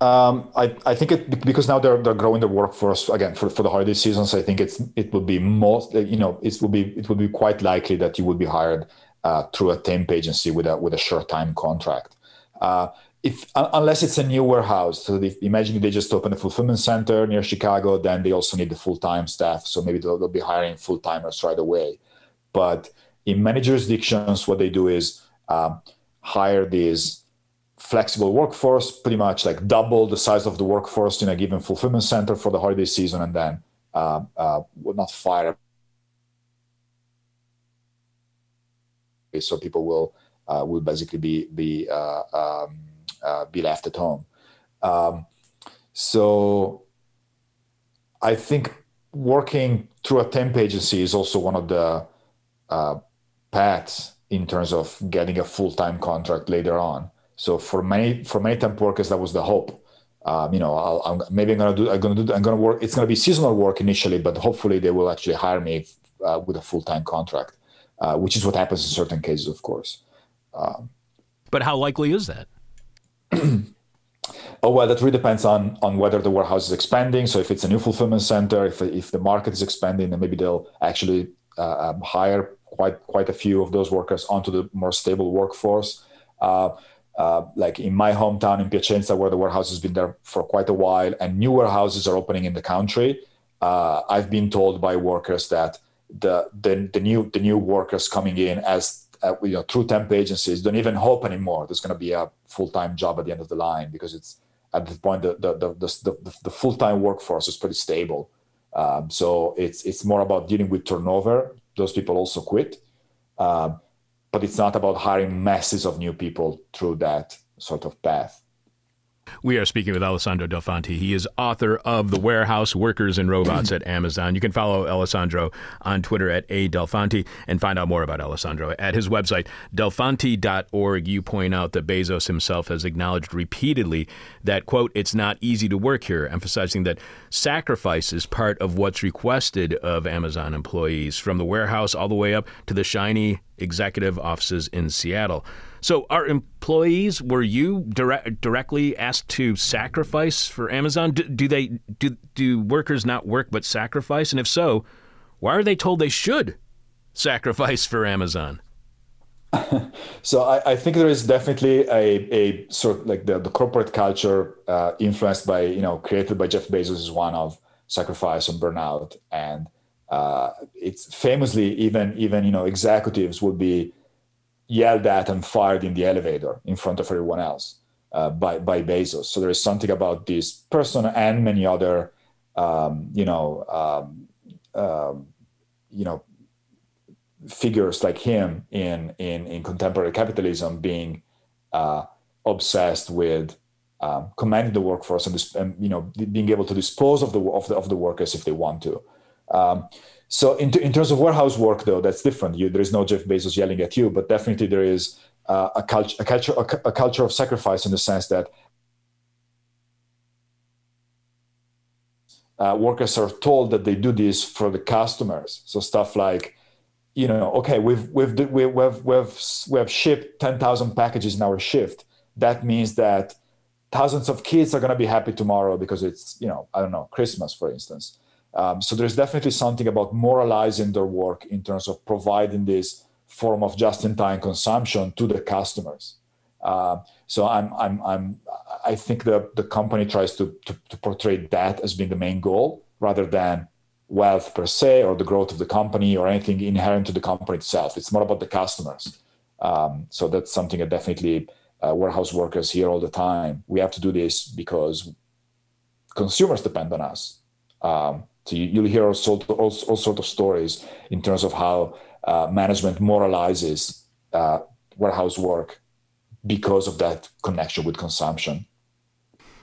Um, I, I think it because now they're they're growing the workforce again for, for the holiday seasons. I think it's it would be most you know it would be it would be quite likely that you would be hired uh, through a temp agency with a with a short time contract. Uh, if unless it's a new warehouse, so if, imagine they just open a fulfillment center near Chicago, then they also need the full time staff. So maybe they'll, they'll be hiring full timers right away. But in many jurisdictions, what they do is um, hire these flexible workforce, pretty much like double the size of the workforce in a given fulfillment center for the holiday season, and then uh, uh, would not fire. So people will uh, will basically be be uh, um, uh, be left at home. Um, so I think working through a temp agency is also one of the uh, paths in terms of getting a full time contract later on. So for many for many temp workers, that was the hope. Um, you know, I'll, I'm, maybe I'm gonna do I'm gonna do I'm gonna work. It's gonna be seasonal work initially, but hopefully they will actually hire me uh, with a full time contract, uh, which is what happens in certain cases, of course. Um, but how likely is that? oh well, that really depends on on whether the warehouse is expanding. So if it's a new fulfillment center, if if the market is expanding, then maybe they'll actually uh, um, hire quite quite a few of those workers onto the more stable workforce. Uh, uh, like in my hometown in Piacenza, where the warehouse has been there for quite a while, and new warehouses are opening in the country. Uh, I've been told by workers that the, the the new the new workers coming in as uh, you know through temp agencies don't even hope anymore. There's going to be a full time job at the end of the line because it's at the point the the the, the, the, the full time workforce is pretty stable. Um, so it's it's more about dealing with turnover. Those people also quit. Um, but it's not about hiring masses of new people through that sort of path. We are speaking with Alessandro Delfanti. He is author of The Warehouse Workers and Robots at Amazon. You can follow Alessandro on Twitter at A and find out more about Alessandro at his website, delfanti.org. You point out that Bezos himself has acknowledged repeatedly that, quote, it's not easy to work here, emphasizing that sacrifice is part of what's requested of Amazon employees, from the warehouse all the way up to the shiny executive offices in Seattle. So, are employees were you direct, directly asked to sacrifice for Amazon? Do, do, they do do workers not work but sacrifice? And if so, why are they told they should sacrifice for Amazon? so I, I, think there is definitely a, a sort of like the, the corporate culture uh, influenced by you know created by Jeff Bezos is one of sacrifice and burnout and uh, it's famously even even you know executives would be yelled at and fired in the elevator in front of everyone else uh, by by Bezos. So there is something about this person and many other um, you know um, um, you know figures like him in in in contemporary capitalism being uh, obsessed with um, commanding the workforce and, and, you know being able to dispose of the of the, of the workers if they want to. Um, so in, in terms of warehouse work, though, that's different. You, there is no Jeff Bezos yelling at you, but definitely there is uh, a, culture, a, culture, a, a culture of sacrifice in the sense that uh, workers are told that they do this for the customers. So stuff like, you know, okay, we've we've we've we've we've, we've shipped ten thousand packages in our shift. That means that thousands of kids are going to be happy tomorrow because it's you know I don't know Christmas, for instance. Um, so there's definitely something about moralizing their work in terms of providing this form of just-in-time consumption to the customers. Uh, so I'm, I'm, I'm, I think the, the company tries to, to, to, portray that as being the main goal rather than wealth per se or the growth of the company or anything inherent to the company itself. It's more about the customers. Um, so that's something that definitely uh, warehouse workers hear all the time. We have to do this because consumers depend on us. Um, so you, will hear all, sort, all, all sort of stories in terms of how uh, management moralizes uh, warehouse work because of that connection with consumption.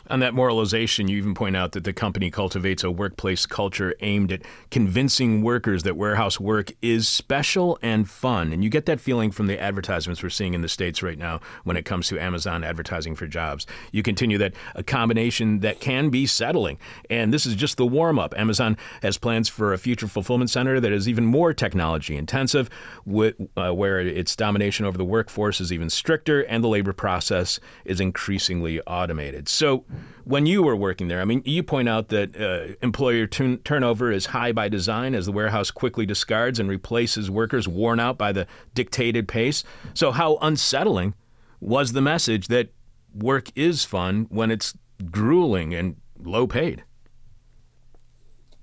On that moralization, you even point out that the company cultivates a workplace culture aimed at convincing workers that warehouse work is special and fun. And you get that feeling from the advertisements we're seeing in the States right now when it comes to Amazon advertising for jobs. You continue that a combination that can be settling. And this is just the warm up. Amazon has plans for a future fulfillment center that is even more technology intensive, uh, where its domination over the workforce is even stricter and the labor process is increasingly automated. So, when you were working there? I mean, you point out that uh, employer turnover is high by design as the warehouse quickly discards and replaces workers worn out by the dictated pace. So, how unsettling was the message that work is fun when it's grueling and low paid?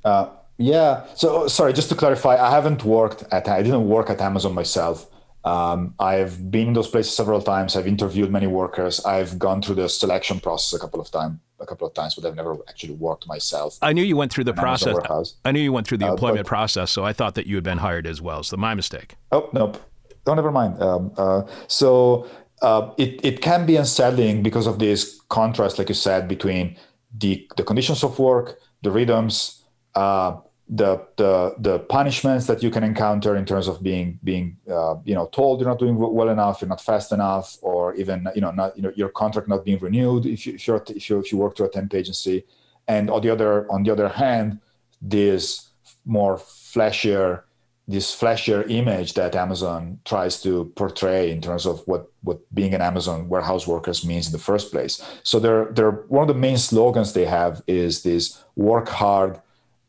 Uh, yeah. So, sorry, just to clarify, I haven't worked at, I didn't work at Amazon myself. Um, I've been in those places several times. I've interviewed many workers. I've gone through the selection process a couple of times, a couple of times, but I've never actually worked myself. I knew you went through the process. I knew you went through the uh, employment but, process, so I thought that you had been hired as well. So my mistake. Oh nope, don't never mind. Um, uh, so uh, it it can be unsettling because of this contrast, like you said, between the the conditions of work, the rhythms. Uh, the the the punishments that you can encounter in terms of being being uh, you know told you're not doing well enough, you're not fast enough, or even you know not you know your contract not being renewed if you if, you're, if you if you work through a temp agency, and on the other on the other hand, this more flashier this flashier image that Amazon tries to portray in terms of what what being an Amazon warehouse workers means in the first place. So they're they're one of the main slogans they have is this work hard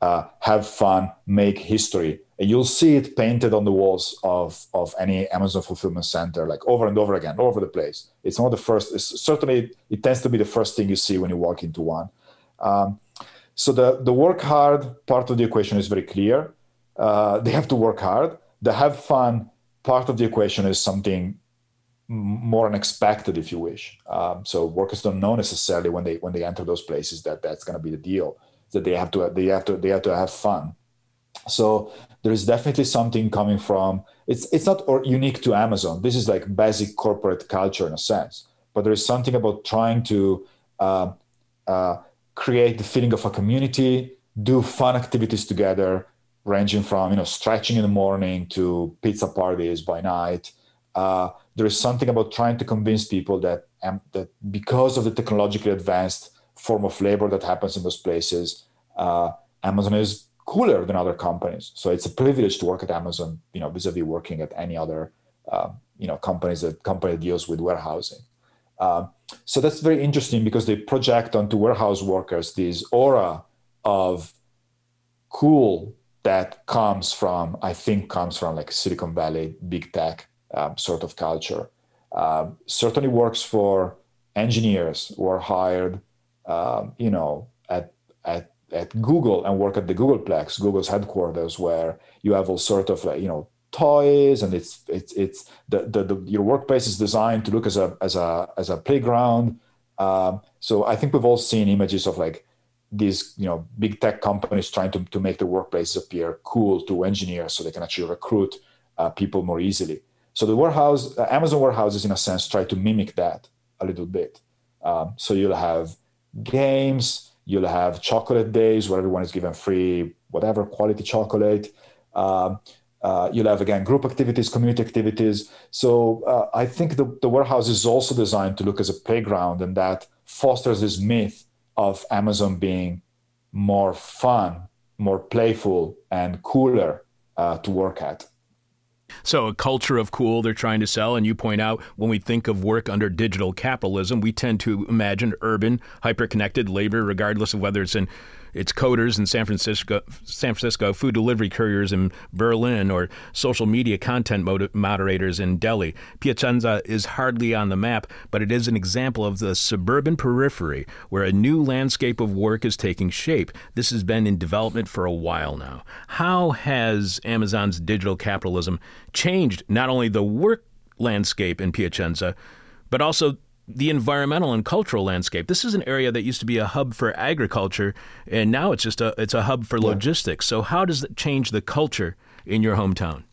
uh, have fun, make history. And you'll see it painted on the walls of, of any Amazon fulfillment center, like over and over again, all over the place. It's of the first, certainly, it tends to be the first thing you see when you walk into one. Um, so the, the work hard part of the equation is very clear. Uh, they have to work hard. The have fun part of the equation is something more unexpected, if you wish. Um, so workers don't know necessarily when they when they enter those places that that's going to be the deal that they have to they have to they have to have fun. So there is definitely something coming from it's it's not unique to amazon. This is like basic corporate culture in a sense. But there is something about trying to uh, uh, create the feeling of a community do fun activities together ranging from you know stretching in the morning to pizza parties by night. Uh, there is something about trying to convince people that um, that because of the technologically advanced form of labor that happens in those places, uh, Amazon is cooler than other companies. So it's a privilege to work at Amazon, you know, vis-a-vis working at any other, uh, you know, companies that company deals with warehousing. Uh, so that's very interesting because they project onto warehouse workers this aura of cool that comes from, I think, comes from like Silicon Valley, big tech um, sort of culture. Um, certainly works for engineers who are hired um, you know, at at at Google and work at the Googleplex, Google's headquarters, where you have all sort of like, you know toys and it's it's it's the, the, the your workplace is designed to look as a as a as a playground. Um, so I think we've all seen images of like these you know big tech companies trying to, to make the workplaces appear cool to engineers so they can actually recruit uh, people more easily. So the warehouse, uh, Amazon warehouses, in a sense, try to mimic that a little bit. Um, so you'll have games. You'll have chocolate days where everyone is given free whatever quality chocolate. Uh, uh, you'll have again group activities, community activities. So uh, I think the, the warehouse is also designed to look as a playground, and that fosters this myth of Amazon being more fun, more playful, and cooler uh, to work at. So, a culture of cool they're trying to sell. And you point out when we think of work under digital capitalism, we tend to imagine urban, hyper connected labor, regardless of whether it's in it's coders in San Francisco, San Francisco, food delivery couriers in Berlin, or social media content moderators in Delhi. Piacenza is hardly on the map, but it is an example of the suburban periphery where a new landscape of work is taking shape. This has been in development for a while now. How has Amazon's digital capitalism changed not only the work landscape in Piacenza, but also the environmental and cultural landscape. This is an area that used to be a hub for agriculture, and now it's just a it's a hub for yeah. logistics. So how does it change the culture in your hometown?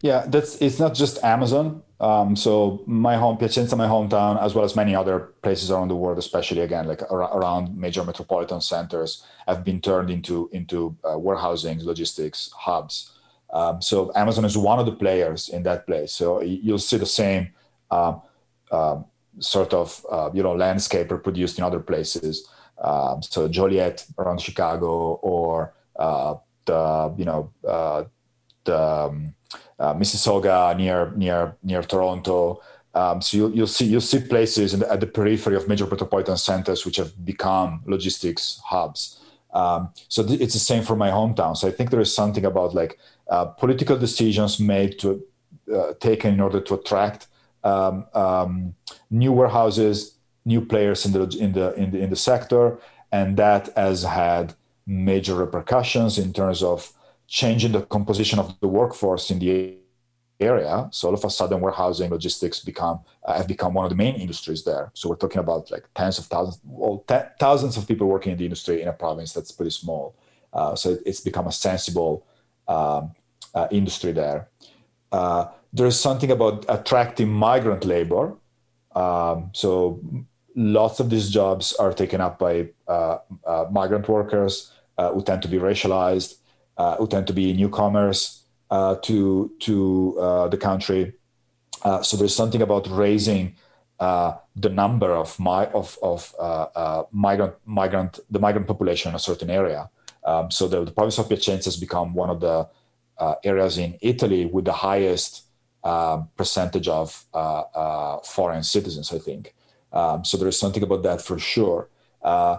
Yeah, that's it's not just Amazon. Um, so my home, Piacenza, my hometown, as well as many other places around the world, especially again like ar- around major metropolitan centers, have been turned into into uh, warehousing, logistics hubs. Um, so Amazon is one of the players in that place. So you'll see the same um, uh, sort of uh, you know landscape reproduced in other places. Um, so Joliet around Chicago, or uh, the you know uh, the um, uh, Mississauga near near near Toronto. Um, so you'll, you'll see you'll see places the, at the periphery of major metropolitan centers which have become logistics hubs. Um, so th- it's the same for my hometown. So I think there is something about like uh, political decisions made to uh, taken in order to attract um, um, new warehouses, new players in the in the in the in the sector, and that has had major repercussions in terms of changing the composition of the workforce in the area. So all of a sudden, warehousing, logistics become uh, have become one of the main industries there. So we're talking about like tens of thousands, well, t- thousands of people working in the industry in a province that's pretty small. Uh, so it's become a sensible um, uh, industry there. Uh, there is something about attracting migrant labor. Um, so lots of these jobs are taken up by uh, uh, migrant workers who tend to be racialized, who tend to be newcomers to to the country. so there's something about raising uh, the number of my of of uh, uh, migrant migrant the migrant population in a certain area. Um, so the, the, province of Piacenza has become one of the areas in Italy with the highest um, percentage of uh, uh, foreign citizens, I think. Um, so there is something about that for sure. Uh,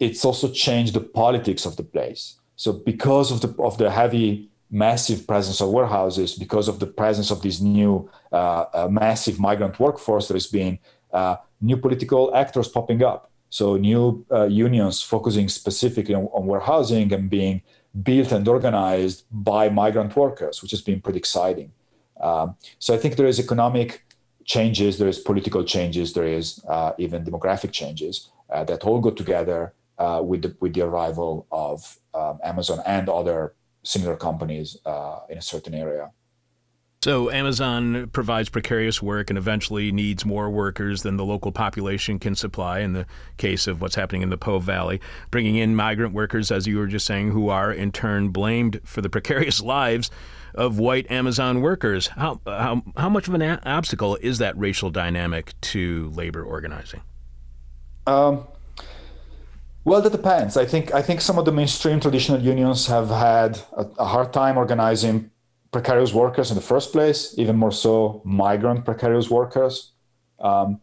it's also changed the politics of the place. So because of the of the heavy, massive presence of warehouses, because of the presence of this new uh, massive migrant workforce, there has been uh, new political actors popping up. So new uh, unions focusing specifically on, on warehousing and being built and organized by migrant workers, which has been pretty exciting. Um, so I think there is economic changes, there is political changes, there is uh, even demographic changes uh, that all go together uh, with the with the arrival of um, Amazon and other similar companies uh, in a certain area. So Amazon provides precarious work and eventually needs more workers than the local population can supply. In the case of what's happening in the Po Valley, bringing in migrant workers, as you were just saying, who are in turn blamed for the precarious lives of white Amazon workers. How, how, how much of an a- obstacle is that racial dynamic to labor organizing? Um, well, that depends. I think I think some of the mainstream traditional unions have had a, a, hard time organizing precarious workers in the first place. Even more so, migrant precarious workers. Um,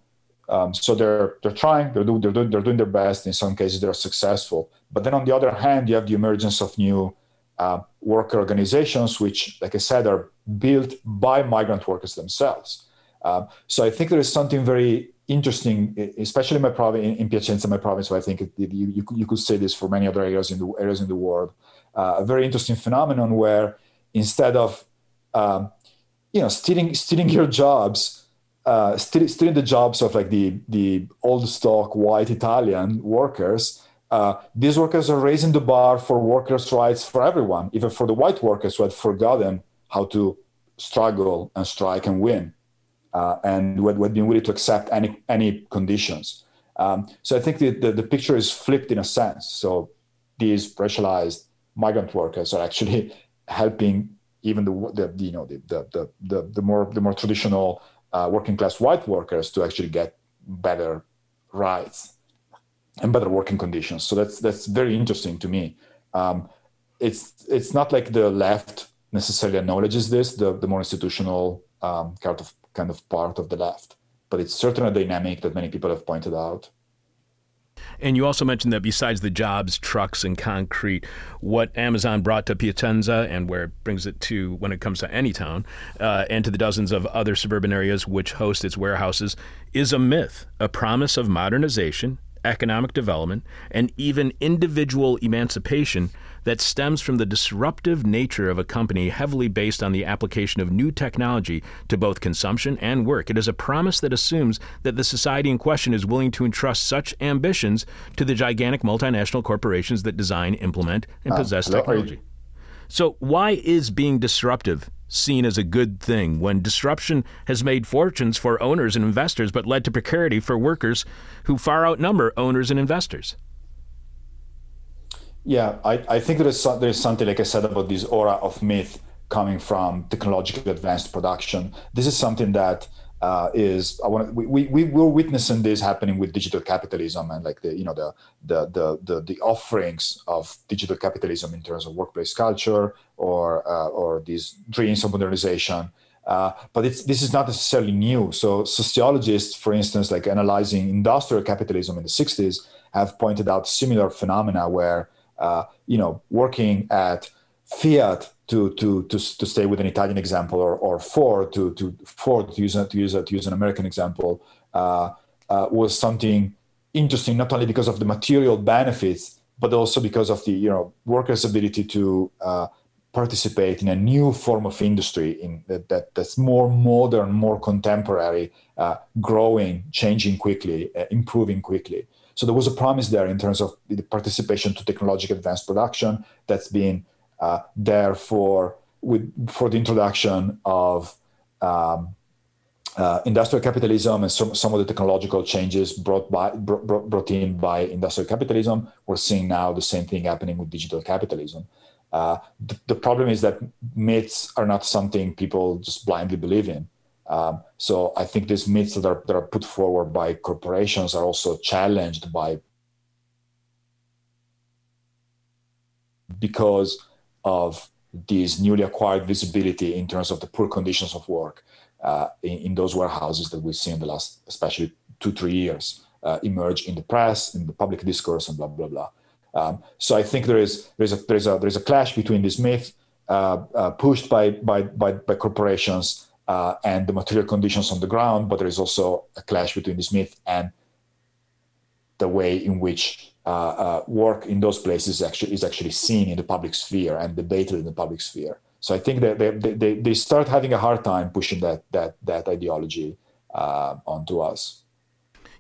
um, so they're they're trying. They're, do, they're, doing, they're doing their best. In some cases, they're successful. But then on the other hand, you have the emergence of new uh, worker organizations, which, like I said, are built by migrant workers themselves. Uh, so I think there is something very interesting, especially in my province, in, in Piacenza, my province, where I think it, you, you, you, could say this for many other areas in the areas in the world. Uh, a very interesting phenomenon where instead of um, you know stealing stealing your jobs, uh, stealing, stealing the jobs of like the the old stock white Italian workers, uh, these workers are raising the bar for workers' rights for everyone, even for the white workers who had forgotten how to struggle and strike and win, uh, and who had, who had, been willing to accept any any conditions. Um, so I think the, the, the picture is flipped in a sense. So these racialized migrant workers are actually helping even the, the you know the, the the the more the more traditional uh, working class white workers to actually get better rights and better working conditions. So that's that's very interesting to me. Um, it's it's not like the left necessarily acknowledges this, the, the more institutional um, kind of kind of part of the left, but it's certainly a dynamic that many people have pointed out. And you also mentioned that besides the jobs, trucks, and concrete, what Amazon brought to Piacenza and where it brings it to when it comes to any town uh, and to the dozens of other suburban areas which host its warehouses is a myth, a promise of modernization economic development, and even individual emancipation that stems from the disruptive nature of a company heavily based on the application of new technology to both consumption and work. It is a promise that assumes that the society in question is willing to entrust such ambitions to the gigantic multinational corporations that design, implement, and ah, possess technology. So, why is being disruptive seen as a good thing when disruption has made fortunes for owners and investors but led to precarity for workers who far outnumber owners and investors? Yeah, I, I think there is, there is something, like I said, about this aura of myth coming from technologically advanced production. This is something that uh, is I want we, we we we're witnessing this happening with digital capitalism and like the you know the the the the, the offerings of digital capitalism in terms of workplace culture or uh, or these dreams of modernization. Uh, but this is not necessarily new. So sociologists, for instance, like analyzing industrial capitalism in the '60s, have pointed out similar phenomena where uh, you know working at Fiat to, to, to, to stay with an Italian example, or, or Ford to, to Ford to use, to, use, to use an American example, uh, uh, was something interesting, not only because of the material benefits, but also because of the you know workers' ability to uh, participate in a new form of industry in that, that that's more modern, more contemporary, uh, growing, changing quickly, improving quickly. So there was a promise there in terms of the participation to technological advanced production that's been uh, there for with for the introduction of um, uh, industrial capitalism and some, some of the technological changes brought by brought, brought in by industrial capitalism. We're seeing now the same thing happening with digital capitalism. Uh, the, the, problem is that myths are not something people just blindly believe in. Um, so I think these myths that are, that are put forward by corporations are also challenged by because of this newly acquired visibility in terms of the poor conditions of work uh, in, in, those warehouses that we've seen in the last, especially two, three years, uh, emerge in the press, in the public discourse, and blah blah blah. Um, so I think there is there's a there's a there's a clash between this myth uh, uh pushed by by by, by corporations uh, and the material conditions on the ground, but there is also a clash between this myth and the way in which uh, uh, work in those places actually is actually seen in the public sphere and debated in the public sphere. So I think that they, they, they start having a hard time pushing that that that ideology uh, onto us.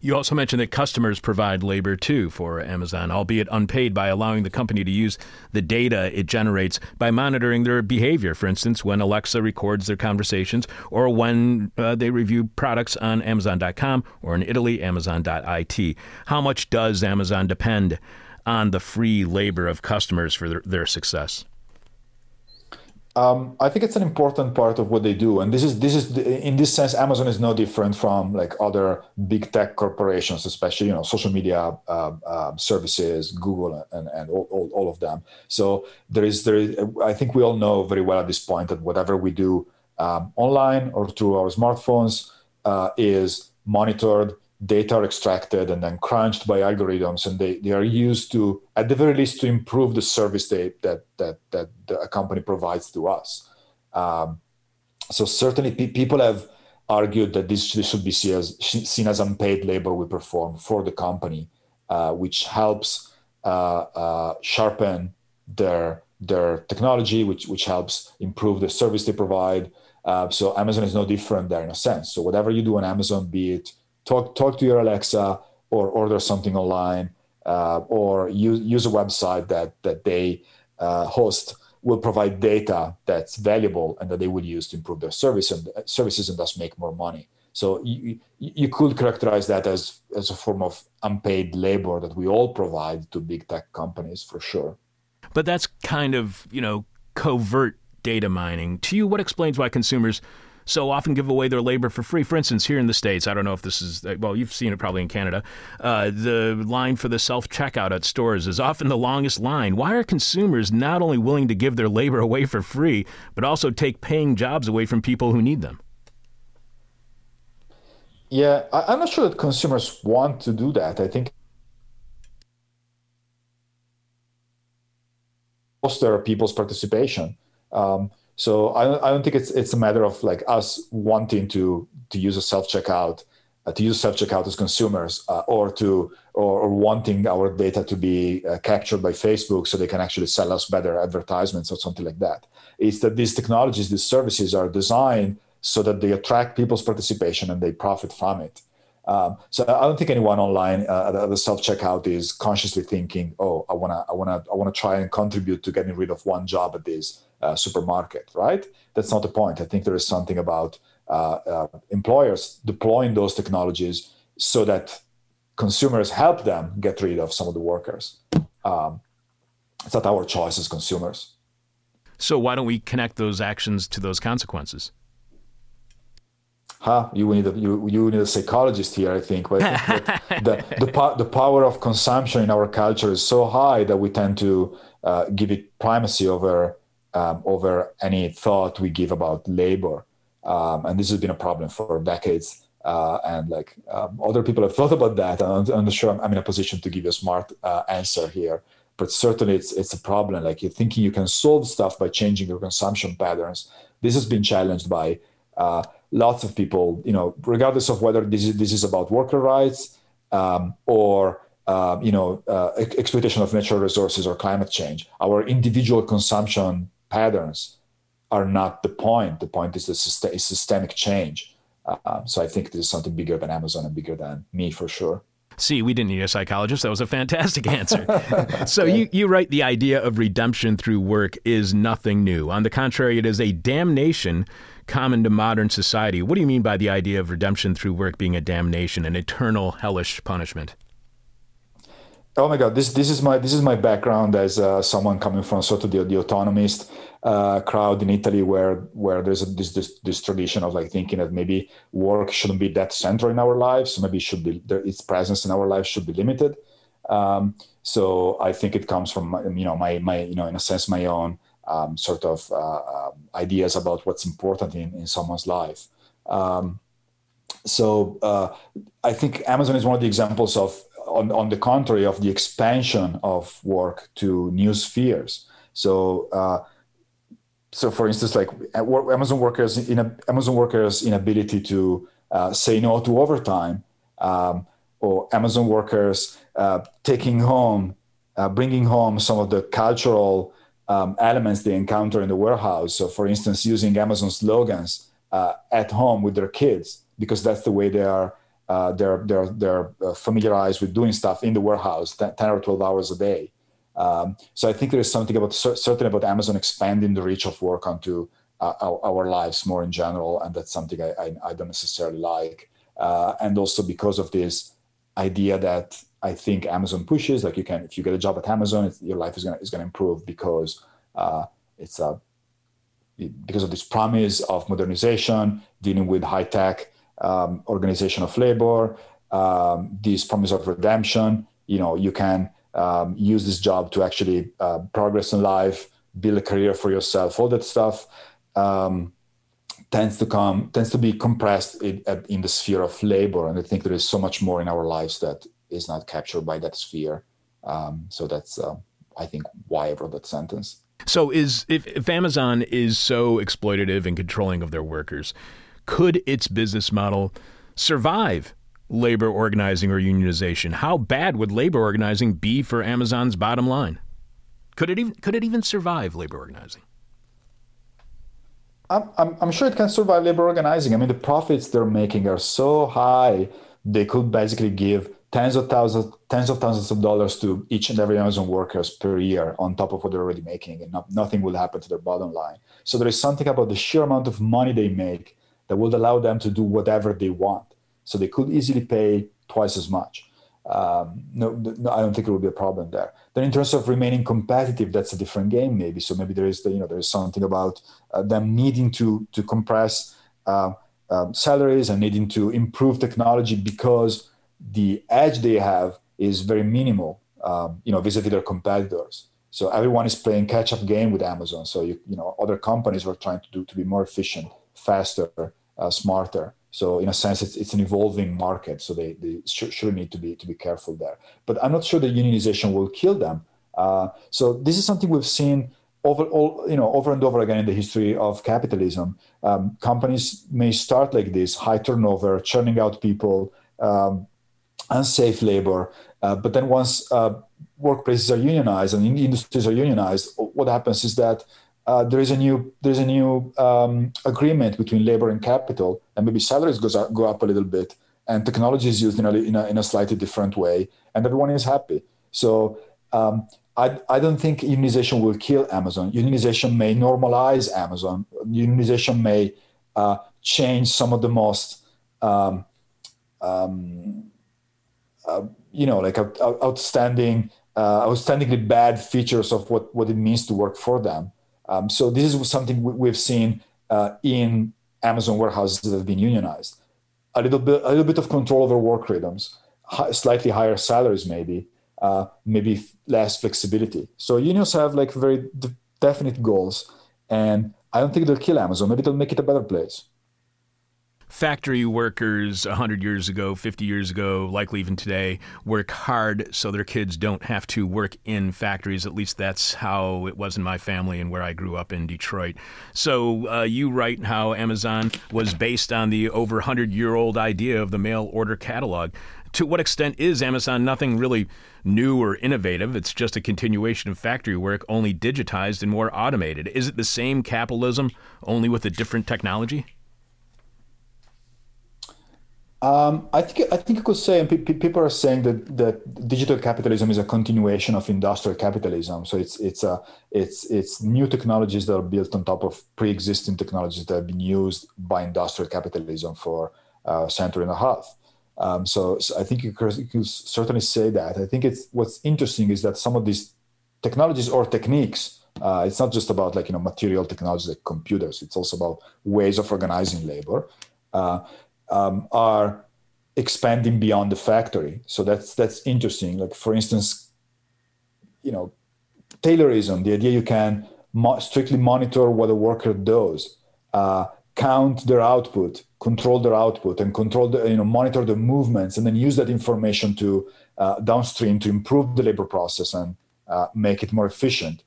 You also mentioned that customers provide labor too for Amazon, albeit unpaid, by allowing the company to use the data it generates by monitoring their behavior. For instance, when Alexa records their conversations or when uh, they review products on Amazon.com or in Italy, Amazon.it. How much does Amazon depend on the free labor of customers for their, their success? Um, I think it's an important part of what they do, and this is this is in this sense, Amazon is no different from like other big tech corporations, especially you know social media uh, uh, services, Google, and and all, all, all, of them. So there is there is, I think we all know very well at this point that whatever we do um, online or through our smartphones uh, is monitored data are extracted and then crunched by algorithms and they, they are used to at the very least to improve the service they, that, that, that a company provides to us. Um, so certainly pe- people have argued that this, this should be seen as, seen as unpaid labor we perform for the company uh, which helps uh, uh, sharpen their their technology which which helps improve the service they provide. Uh, so amazon is no different there in a sense. So whatever you do on amazon be it talk talk to your Alexa or order something online uh, or use use a website that that they uh, host will provide data that's valuable and that they will use to improve their service and services and thus make more money. So you, you could characterize that as as a form of unpaid labor that we all provide to big tech companies for sure. But that's kind of you know covert data mining. To you, what explains why consumers so often give away their labor for free. For instance, here in the States, I don't know if this is, well, you've seen it probably in Canada, uh, the line for the self checkout at stores is often the longest line. Why are consumers not only willing to give their labor away for free, but also take paying jobs away from people who need them? Yeah, I'm not sure that consumers want to do that. I think foster people's participation. Um, so I don't, I don't think it's it's a matter of like us wanting to to use a self checkout, uh, to use self checkout as consumers, uh, or to or, or, wanting our data to be uh, captured by Facebook so they can actually sell us better advertisements or something like that. It's that these technologies, these services are designed so that they attract people's participation and they profit from it. Um, so I don't think anyone online uh, at the self checkout is consciously thinking, "Oh, I wanna, I wanna, I wanna try and contribute to getting rid of one job at this." uh, supermarket, right? That's not the point. I think there is something about uh, uh, employers deploying those technologies so that consumers help them get rid of some of the workers. Um, it's not our choice as consumers. So why don't we connect those actions to those consequences? Huh? You need a you, you need a psychologist here, I think. But the the, po- the power of consumption in our culture is so high that we tend to uh, give it primacy over um, over any thought we give about labor, um, and this has been a problem for decades. Uh, and like um, other people have thought about that. I'm, I'm not sure I'm in a position to give you a smart uh, answer here, but certainly it's it's a problem. Like you're thinking you can solve stuff by changing your consumption patterns. This has been challenged by uh, lots of people. You know, regardless of whether this is this is about worker rights um, or uh, you know uh, exploitation of natural resources or climate change. Our individual consumption patterns are not the point. The point is the systemic change um, so I think this is something bigger than Amazon and bigger than me for sure. See, we didn't need a psychologist. That was a fantastic answer. so you, you write the idea of redemption through work is nothing new. On the contrary, it is a damnation common to modern society. What do you mean by the idea of redemption through work being a damnation, an eternal hellish punishment? Oh my God, this this is my this is my background as uh, someone coming from sort of the, the autonomist uh, crowd in Italy, where where there's a, this, this this tradition of like thinking that maybe work shouldn't be that central in our lives, maybe it should be its presence in our lives should be limited. Um, so I think it comes from you know my my you know in a sense my own um, sort of uh, um, ideas about what's important in in someone's life. Um, so uh, I think Amazon is one of the examples of on, on the contrary of the expansion of work to new spheres. So, uh, so for instance, like Amazon workers in a, Amazon workers' inability to uh, say no to overtime, um, or Amazon workers uh, taking home, uh, bringing home some of the cultural um, elements they encounter in the warehouse. So, for instance, using Amazon slogans uh, at home with their kids because that's the way they are uh, they're they're they're uh, familiarized with doing stuff in the warehouse 10, or 12 hours a day um, so i think there is something about certainly about amazon expanding the reach of work onto uh, our, our, lives more in general and that's something i, I, I don't necessarily like uh, and also because of this idea that i think amazon pushes like you can if you get a job at amazon your life is gonna is gonna improve because uh, it's a because of this promise of modernization dealing with high tech um, organization of labor, um, this promise of redemption. You know, you can um, use this job to actually uh, progress in life, build a career for yourself. All that stuff um, tends to come tends to be compressed in, in, the sphere of labor, and I think there is so much more in our lives that is not captured by that sphere. Um, so that's, uh, I think, why I wrote that sentence. So, is if, if Amazon is so exploitative and controlling of their workers, could its business model survive labor organizing or unionization? How bad would labor organizing be for Amazon's bottom line? Could it even could it even survive labor organizing? I'm, I'm, I'm sure it can survive labor organizing. I mean, the profits they're making are so high, they could basically give tens of thousands, tens of thousands of dollars to each and every Amazon workers per year on top of what they're already making, and not, nothing will happen to their bottom line. So there is something about the sheer amount of money they make that would allow them to do whatever they want. So they could easily pay twice as much. Um, no, no, I don't think it would be a problem there. Then, in terms of remaining competitive, that's a different game, maybe. So maybe there is, the, you know, there is something about uh, them needing to to compress uh, um, salaries and needing to improve technology because the edge they have is very minimal, um, you know, vis-a-vis their competitors. So everyone is playing catch-up game with Amazon. So you, you know, other companies are trying to do to be more efficient faster, uh, smarter. So in a sense, it's, it's an evolving market. So they, they sh- should need to be to be careful there. But I'm not sure that unionization will kill them. Uh, so this is something we've seen over all, you know over and over again in the history of capitalism. Um, companies may start like this, high turnover, churning out people, um, unsafe labor. Uh, but then once uh, workplaces are unionized and industries are unionized, what happens is that uh, there is a new there's a new um, agreement between labor and capital, and maybe salaries goes up, go up a little bit, and technology is used in a, in a, in a slightly different way, and everyone is happy. So um, I, I don't think unionization will kill Amazon. Unionization may normalize Amazon. Unionization may uh, change some of the most, um, um, uh, you know, like out, outstanding, uh, outstandingly bad features of what, what it means to work for them. Um, so this is something we've seen uh, in Amazon warehouses that have been unionized. A little bit, a little bit of control over work rhythms, slightly higher salaries, maybe, uh, maybe less flexibility. So unions have like very de- definite goals, and I don't think they'll kill Amazon. Maybe they'll make it a better place factory workers 100 years ago, 50 years ago, likely even today, work hard so their kids don't have to work in factories. At least that's how it was in my family and where I grew up in Detroit. So uh, you write how Amazon was based on the over 100 year old idea of the mail order catalog. To what extent is Amazon nothing really new or innovative? It's just a continuation of factory work, only digitized and more automated. Is it the same capitalism, only with a different technology? Um, I think I think you could say, and pe- people are saying that that digital capitalism is a continuation of industrial capitalism. So it's it's a it's it's new technologies that are built on top of pre-existing technologies that have been used by industrial capitalism for a century and a half. Um, so, so, I think you could, you could certainly say that. I think it's what's interesting is that some of these technologies or techniques. Uh, it's not just about like you know material technologies like computers. It's also about ways of organizing labor. Uh, um, are expanding beyond the factory. So that's that's interesting. Like for instance, you know, Taylorism, the idea you can mo- strictly monitor what a worker does, uh, count their output, control their output, and control the you know monitor the movements, and then use that information to uh, downstream to improve the labor process and uh, make it more efficient.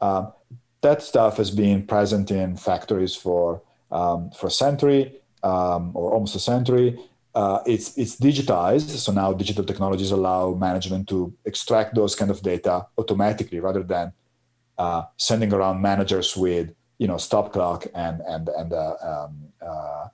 Um, that stuff has been present in factories for um, for a century um, or almost a century. Uh, it's it's digitized, so now digital technologies allow management to extract those kind of data automatically rather than uh, sending around managers with you know stop clock and and and uh, um, uh,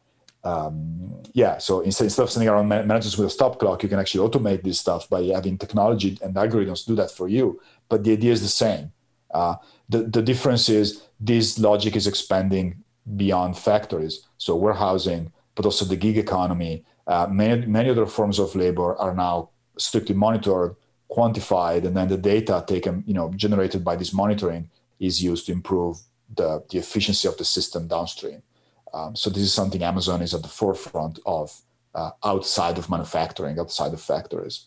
um, yeah. So instead, instead of sending around managers with a stop clock, you can actually automate this stuff by having technology and algorithms do that for you. But the idea is the same. Uh, the the difference is this logic is expanding beyond factories. So warehousing, but also the gig economy. Uh, many, many other forms of labor are now strictly monitored, quantified, and then the data taken, you know, generated by this monitoring is used to improve the, the efficiency of the system downstream. Um, so this is something Amazon is at the forefront of uh, outside of manufacturing, outside of factories.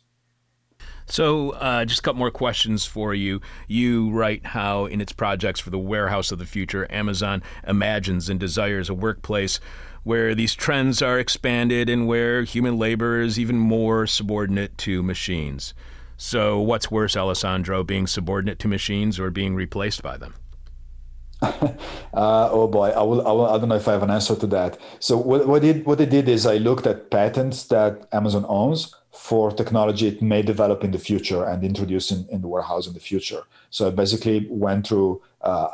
So, uh, just a couple more questions for you. You write how, in its projects for the warehouse of the future, Amazon imagines and desires a workplace where these trends are expanded and where human labor is even more subordinate to machines. So, what's worse, Alessandro, being subordinate to machines or being replaced by them? uh, oh boy, I will, I will. I don't know if I have an answer to that. So what, what did what they did is I looked at patents that Amazon owns for technology it may develop in the future and introduce in, in the warehouse in the future. So I basically went through uh,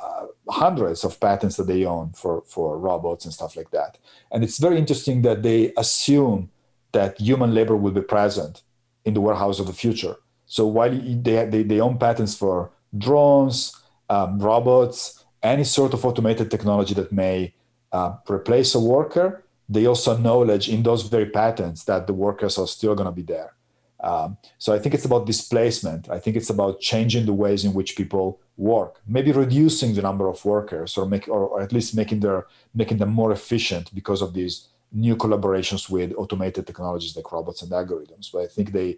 hundreds of patents that they own for, for robots and stuff like that. And it's very interesting that they assume that human labor will be present in the warehouse of the future. So while they, they, they own patents for drones, um, robots, any sort of automated technology that may uh, replace a worker, they also acknowledge in those very patents that the workers are still going to be there. Um, so I think it's about displacement. I think it's about changing the ways in which people work, maybe reducing the number of workers, or make, or, or at least making their making them more efficient because of these new collaborations with automated technologies like robots and algorithms. But I think they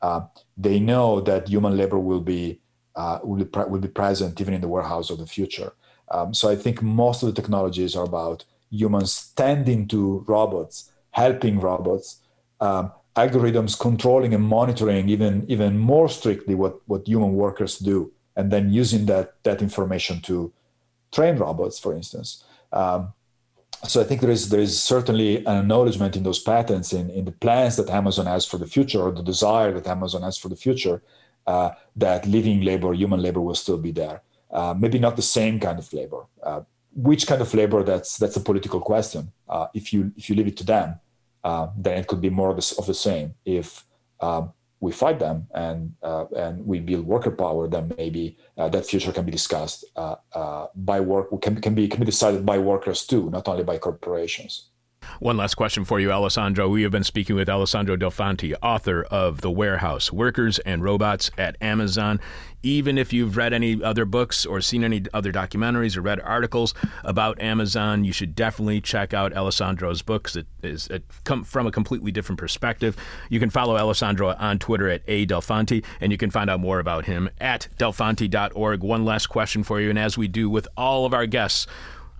uh, they know that human labor will be uh, will be pre- will be present even in the warehouse of the future. Um, so I think most of the technologies are about humans tending to robots, helping robots, um, algorithms controlling and monitoring even even more strictly what what human workers do, and then using that that information to train robots, for instance. Um, so I think there is there is certainly an acknowledgement in those patents in, in the plans that Amazon has for the future or the desire that Amazon has for the future uh, that living labor, human labor will still be there. Uh, maybe not the same kind of labor, uh, which kind of labor that's that's a political question uh, if you if you leave it to them uh, then it could be more of the, of the same if um, we fight them and uh, and we build worker power, then maybe uh, that future can be discussed uh, by work can can be can be decided by workers too, not only by corporations. One last question for you, Alessandro. We have been speaking with Alessandro Delfanti, author of The Warehouse Workers and Robots at Amazon. Even if you've read any other books or seen any other documentaries or read articles about Amazon, you should definitely check out Alessandro's books. It is it come from a completely different perspective. You can follow Alessandro on Twitter at A Delfanti, and you can find out more about him at delfanti.org. One last question for you, and as we do with all of our guests,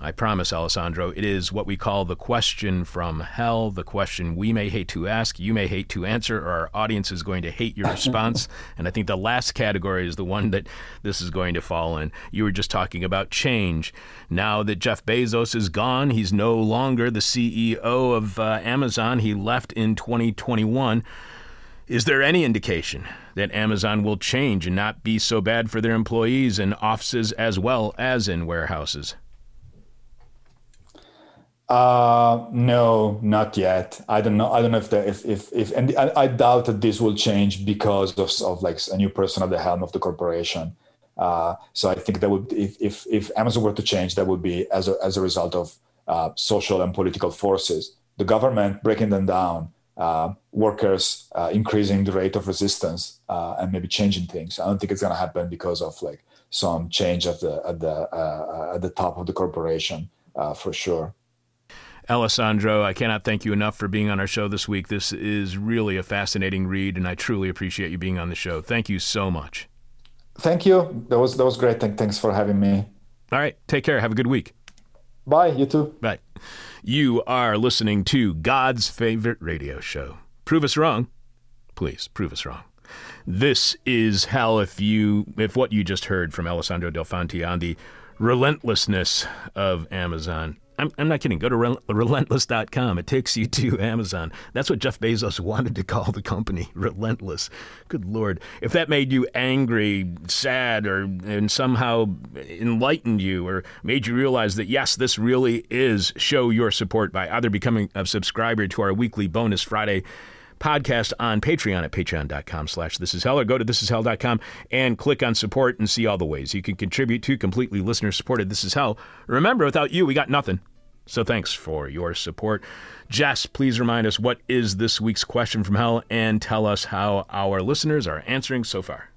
I promise, Alessandro, it is what we call the question from hell, the question we may hate to ask, you may hate to answer, or our audience is going to hate your response. and I think the last category is the one that this is going to fall in. You were just talking about change. Now that Jeff Bezos is gone, he's no longer the CEO of uh, Amazon. He left in 2021. Is there any indication that Amazon will change and not be so bad for their employees in offices as well as in warehouses? Uh, no, not yet. I don't know. I don't know if the, if if if and I, I, doubt that this will change because of of like a new person at the helm of the corporation. Uh, so I think that would if if if Amazon were to change, that would be as a as a result of uh, social and political forces, the government breaking them down, uh, workers uh, increasing the rate of resistance, uh, and maybe changing things. I don't think it's going to happen because of like some change at the at the uh, at the top of the corporation for sure. Alessandro, I cannot thank you enough for being on our show this week. This is really a fascinating read, and I truly appreciate you being on the show. Thank you so much. Thank you. That was that was great. Thanks for having me. All right. Take care. Have a good week. Bye. You too. Bye. You are listening to God's favorite radio show. Prove us wrong. Please prove us wrong. This is hell if you if what you just heard from Alessandro Delfanti on the relentlessness of Amazon I'm, I'm not kidding. Go to rel- relentless.com. It takes you to Amazon. That's what Jeff Bezos wanted to call the company, Relentless. Good Lord. If that made you angry, sad, or and somehow enlightened you or made you realize that, yes, this really is show your support by either becoming a subscriber to our weekly bonus Friday podcast on Patreon at patreon.com slash this is hell or go to thisishell.com and click on support and see all the ways you can contribute to completely listener supported This Is Hell. Remember, without you, we got nothing. So thanks for your support. Jess, please remind us what is this week's question from hell and tell us how our listeners are answering so far.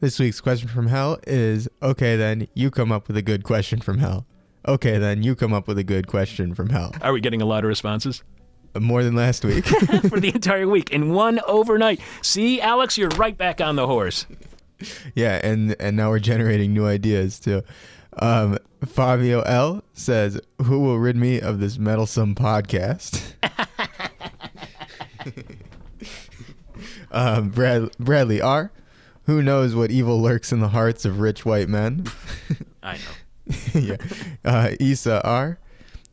This week's question from hell is okay, then you come up with a good question from hell. Okay, then you come up with a good question from hell. Are we getting a lot of responses? More than last week. For the entire week in one overnight. See, Alex, you're right back on the horse. Yeah, and and now we're generating new ideas too. Um, Fabio L says, "Who will rid me of this meddlesome podcast?" um, Brad, Bradley R. Who knows what evil lurks in the hearts of rich white men? I know. yeah. Uh, Isa R.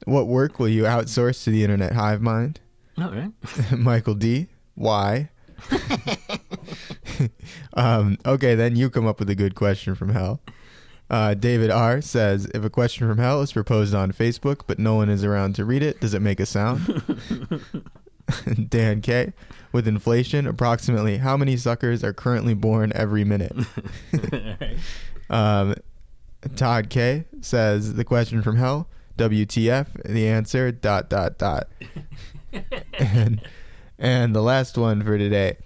What work will you outsource to the internet hive mind? All right. Michael D. Why? um, okay, then you come up with a good question from hell. Uh, David R says, if a question from hell is proposed on Facebook, but no one is around to read it, does it make a sound? Dan K, with inflation, approximately how many suckers are currently born every minute? um, Todd K says, the question from hell, WTF? The answer dot dot dot. and and the last one for today.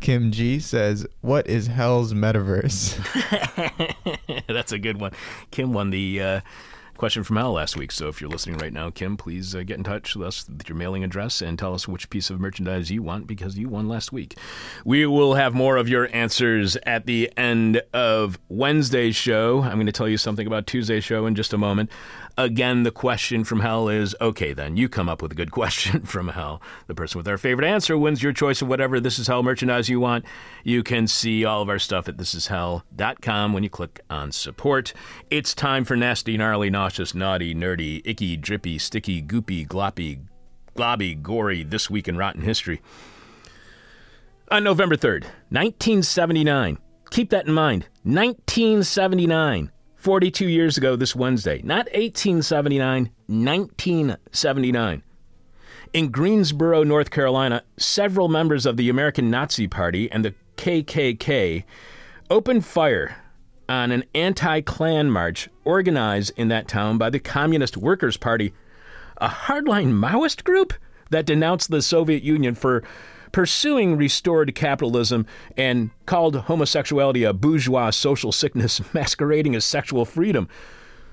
Kim G says, "What is Hell's metaverse?" That's a good one. Kim won the uh, question from Hell last week. So if you're listening right now, Kim, please uh, get in touch with us with your mailing address and tell us which piece of merchandise you want because you won last week. We will have more of your answers at the end of Wednesday's show. I'm going to tell you something about Tuesday's show in just a moment. Again, the question from hell is okay, then you come up with a good question from hell. The person with our favorite answer wins your choice of whatever This Is Hell merchandise you want. You can see all of our stuff at thisishell.com when you click on support. It's time for nasty, gnarly, nauseous, naughty, nerdy, icky, drippy, sticky, goopy, gloppy, globby, gory, this week in rotten history. On November 3rd, 1979, keep that in mind, 1979. 42 years ago this Wednesday, not 1879, 1979. In Greensboro, North Carolina, several members of the American Nazi Party and the KKK opened fire on an anti Klan march organized in that town by the Communist Workers' Party, a hardline Maoist group that denounced the Soviet Union for pursuing restored capitalism and called homosexuality a bourgeois social sickness masquerading as sexual freedom.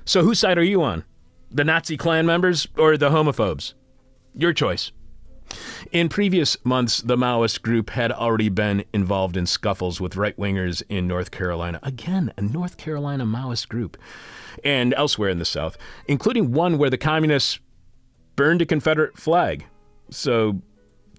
So, whose side are you on? The Nazi Klan members or the homophobes? Your choice. In previous months, the Maoist group had already been involved in scuffles with right wingers in North Carolina. Again, a North Carolina Maoist group. And elsewhere in the South, including one where the communists burned a Confederate flag. So,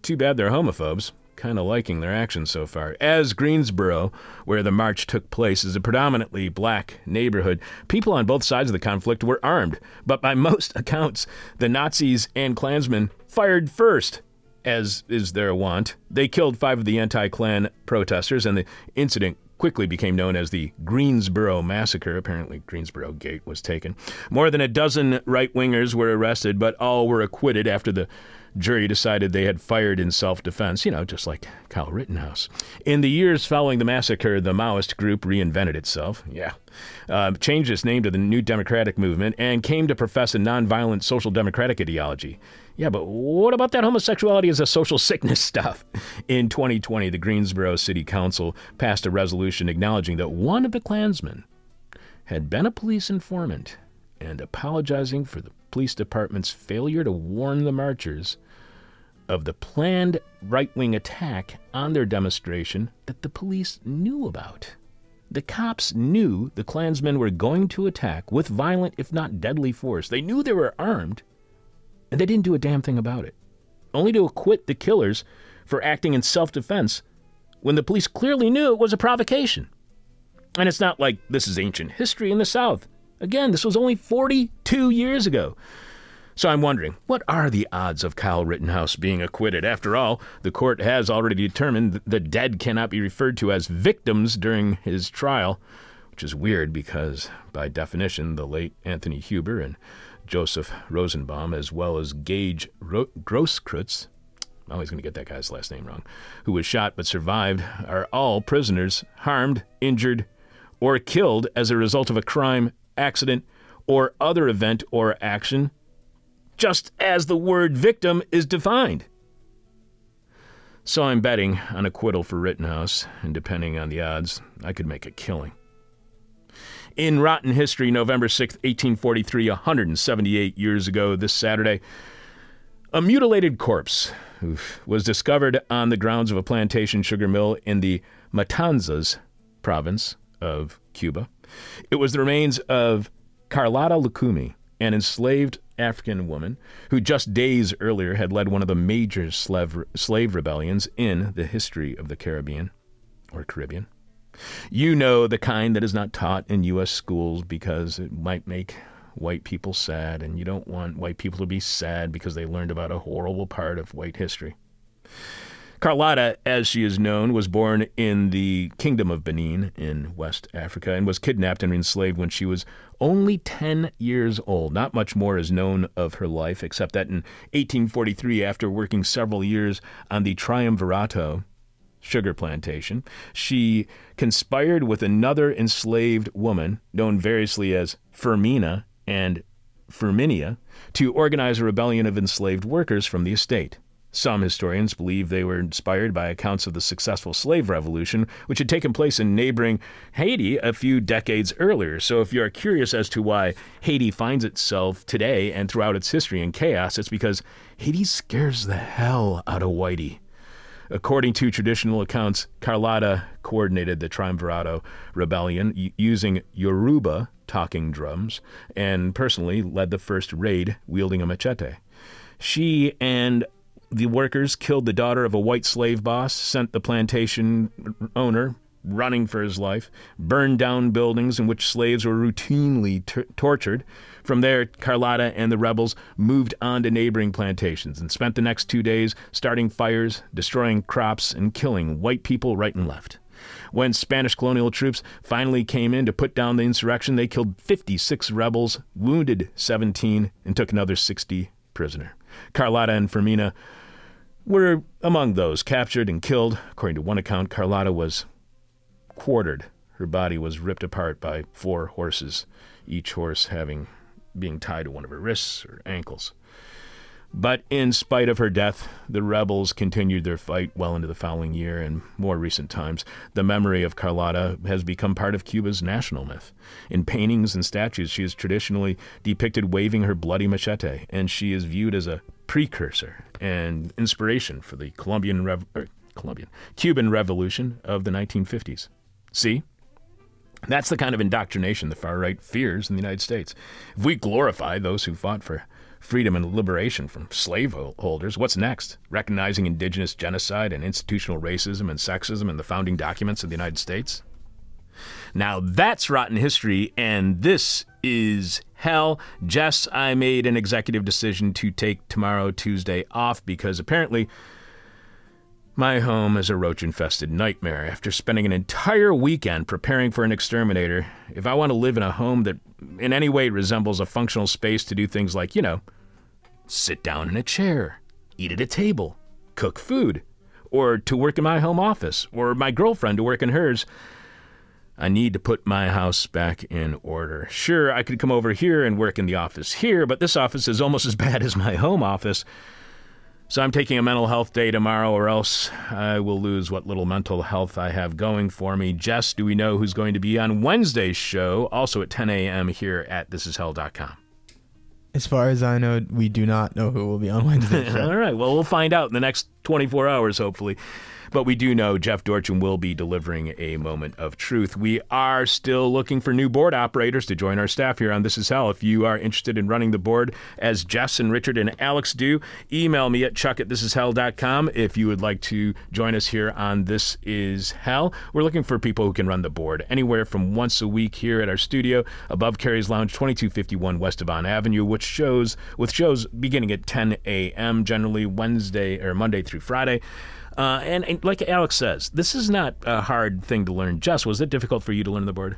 too bad they're homophobes. Kind of liking their actions so far. As Greensboro, where the march took place, is a predominantly black neighborhood, people on both sides of the conflict were armed. But by most accounts, the Nazis and Klansmen fired first, as is their wont. They killed five of the anti Klan protesters, and the incident quickly became known as the Greensboro Massacre. Apparently, Greensboro Gate was taken. More than a dozen right wingers were arrested, but all were acquitted after the jury decided they had fired in self defense, you know, just like Kyle Rittenhouse. In the years following the massacre, the Maoist group reinvented itself, yeah, uh, changed its name to the New Democratic Movement, and came to profess a nonviolent social democratic ideology. Yeah, but what about that homosexuality as a social sickness stuff? In 2020, the Greensboro City Council passed a resolution acknowledging that one of the Klansmen had been a police informant and apologizing for the police department's failure to warn the marchers of the planned right wing attack on their demonstration that the police knew about. The cops knew the Klansmen were going to attack with violent, if not deadly force. They knew they were armed, and they didn't do a damn thing about it, only to acquit the killers for acting in self defense when the police clearly knew it was a provocation. And it's not like this is ancient history in the South. Again, this was only 42 years ago. So I'm wondering, what are the odds of Kyle Rittenhouse being acquitted? After all, the court has already determined that the dead cannot be referred to as victims during his trial, which is weird because, by definition, the late Anthony Huber and Joseph Rosenbaum, as well as Gage Ro- Grosskreutz, I'm always going to get that guy's last name wrong, who was shot but survived, are all prisoners harmed, injured, or killed as a result of a crime accident, or other event or action, just as the word victim is defined. So I'm betting on acquittal for Rittenhouse, and depending on the odds, I could make a killing. In Rotten History, November 6, 1843, 178 years ago this Saturday, a mutilated corpse oof, was discovered on the grounds of a plantation sugar mill in the Matanzas province of Cuba. It was the remains of Carlotta Lucumi, an enslaved African woman who just days earlier had led one of the major slave, slave rebellions in the history of the Caribbean or Caribbean. You know the kind that is not taught in U.S. schools because it might make white people sad, and you don't want white people to be sad because they learned about a horrible part of white history. Carlotta, as she is known, was born in the Kingdom of Benin in West Africa and was kidnapped and enslaved when she was only 10 years old. Not much more is known of her life, except that in 1843, after working several years on the Triumvirato sugar plantation, she conspired with another enslaved woman, known variously as Fermina and Firminia, to organize a rebellion of enslaved workers from the estate. Some historians believe they were inspired by accounts of the successful slave revolution, which had taken place in neighboring Haiti a few decades earlier. So, if you are curious as to why Haiti finds itself today and throughout its history in chaos, it's because Haiti scares the hell out of Whitey. According to traditional accounts, Carlotta coordinated the Triumvirato rebellion using Yoruba talking drums and personally led the first raid wielding a machete. She and the workers killed the daughter of a white slave boss, sent the plantation owner running for his life, burned down buildings in which slaves were routinely t- tortured. From there, Carlotta and the rebels moved on to neighboring plantations and spent the next two days starting fires, destroying crops, and killing white people right and left. When Spanish colonial troops finally came in to put down the insurrection, they killed 56 rebels, wounded 17, and took another 60 prisoner. Carlotta and Fermina were among those captured and killed. According to one account, Carlotta was quartered. Her body was ripped apart by four horses, each horse having being tied to one of her wrists or ankles. But in spite of her death, the rebels continued their fight well into the following year and more recent times. The memory of Carlotta has become part of Cuba's national myth. In paintings and statues, she is traditionally depicted waving her bloody machete, and she is viewed as a precursor and inspiration for the Colombian, er, Colombian Cuban Revolution of the 1950s. See? That's the kind of indoctrination the far right fears in the United States. If we glorify those who fought for freedom and liberation from slaveholders. What's next? Recognizing indigenous genocide and institutional racism and sexism in the founding documents of the United States? Now that's rotten history, and this is hell. Jess, I made an executive decision to take tomorrow, Tuesday, off because apparently my home is a roach infested nightmare. After spending an entire weekend preparing for an exterminator, if I want to live in a home that in any way resembles a functional space to do things like, you know, sit down in a chair, eat at a table, cook food, or to work in my home office, or my girlfriend to work in hers, I need to put my house back in order. Sure, I could come over here and work in the office here, but this office is almost as bad as my home office. So I'm taking a mental health day tomorrow, or else I will lose what little mental health I have going for me. Jess, do we know who's going to be on Wednesday's show, also at 10 a.m. here at thisishell.com? As far as I know, we do not know who will be on Wednesday. All right. Well, we'll find out in the next 24 hours, hopefully. But we do know Jeff Dorchen will be delivering a moment of truth. We are still looking for new board operators to join our staff here on This Is Hell. If you are interested in running the board as Jess and Richard and Alex do, email me at chuck at thisishell.com if you would like to join us here on This Is Hell. We're looking for people who can run the board anywhere from once a week here at our studio above Carrie's Lounge, 2251 West Devon Avenue, which shows with shows beginning at 10 a.m. generally Wednesday or Monday through Friday. Uh, and, and, like Alex says, this is not a hard thing to learn. Just was it difficult for you to learn the board?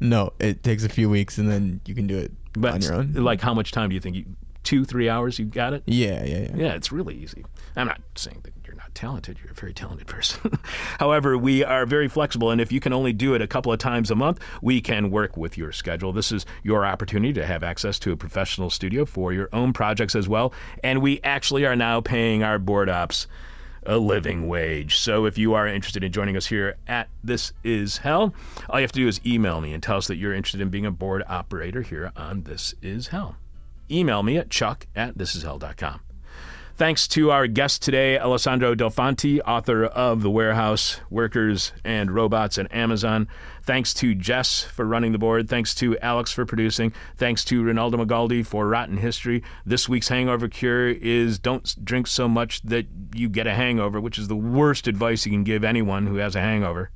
No, it takes a few weeks and then you can do it but on your own. Like how much time do you think? You, two, three hours? You got it? Yeah, yeah, yeah. Yeah, it's really easy. I'm not saying that you're not talented. You're a very talented person. However, we are very flexible, and if you can only do it a couple of times a month, we can work with your schedule. This is your opportunity to have access to a professional studio for your own projects as well. And we actually are now paying our board ops a living wage. So if you are interested in joining us here at This Is Hell, all you have to do is email me and tell us that you're interested in being a board operator here on This Is Hell. Email me at chuck at thisishell.com. Thanks to our guest today, Alessandro Delfanti, author of The Warehouse, Workers and Robots and Amazon. Thanks to Jess for running the board. Thanks to Alex for producing. Thanks to Ronaldo Magaldi for Rotten History. This week's hangover cure is don't drink so much that you get a hangover, which is the worst advice you can give anyone who has a hangover.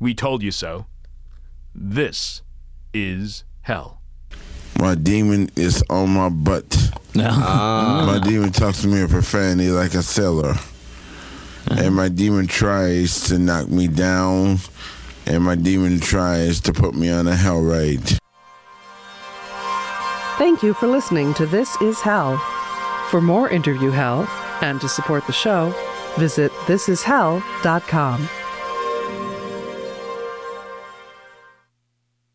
We told you so. This is hell. My demon is on my butt. Ah. My demon talks to me in profanity like a sailor. And my demon tries to knock me down. And my demon tries to put me on a hell ride. Thank you for listening to This Is Hell. For more interview hell and to support the show, visit thisishell.com.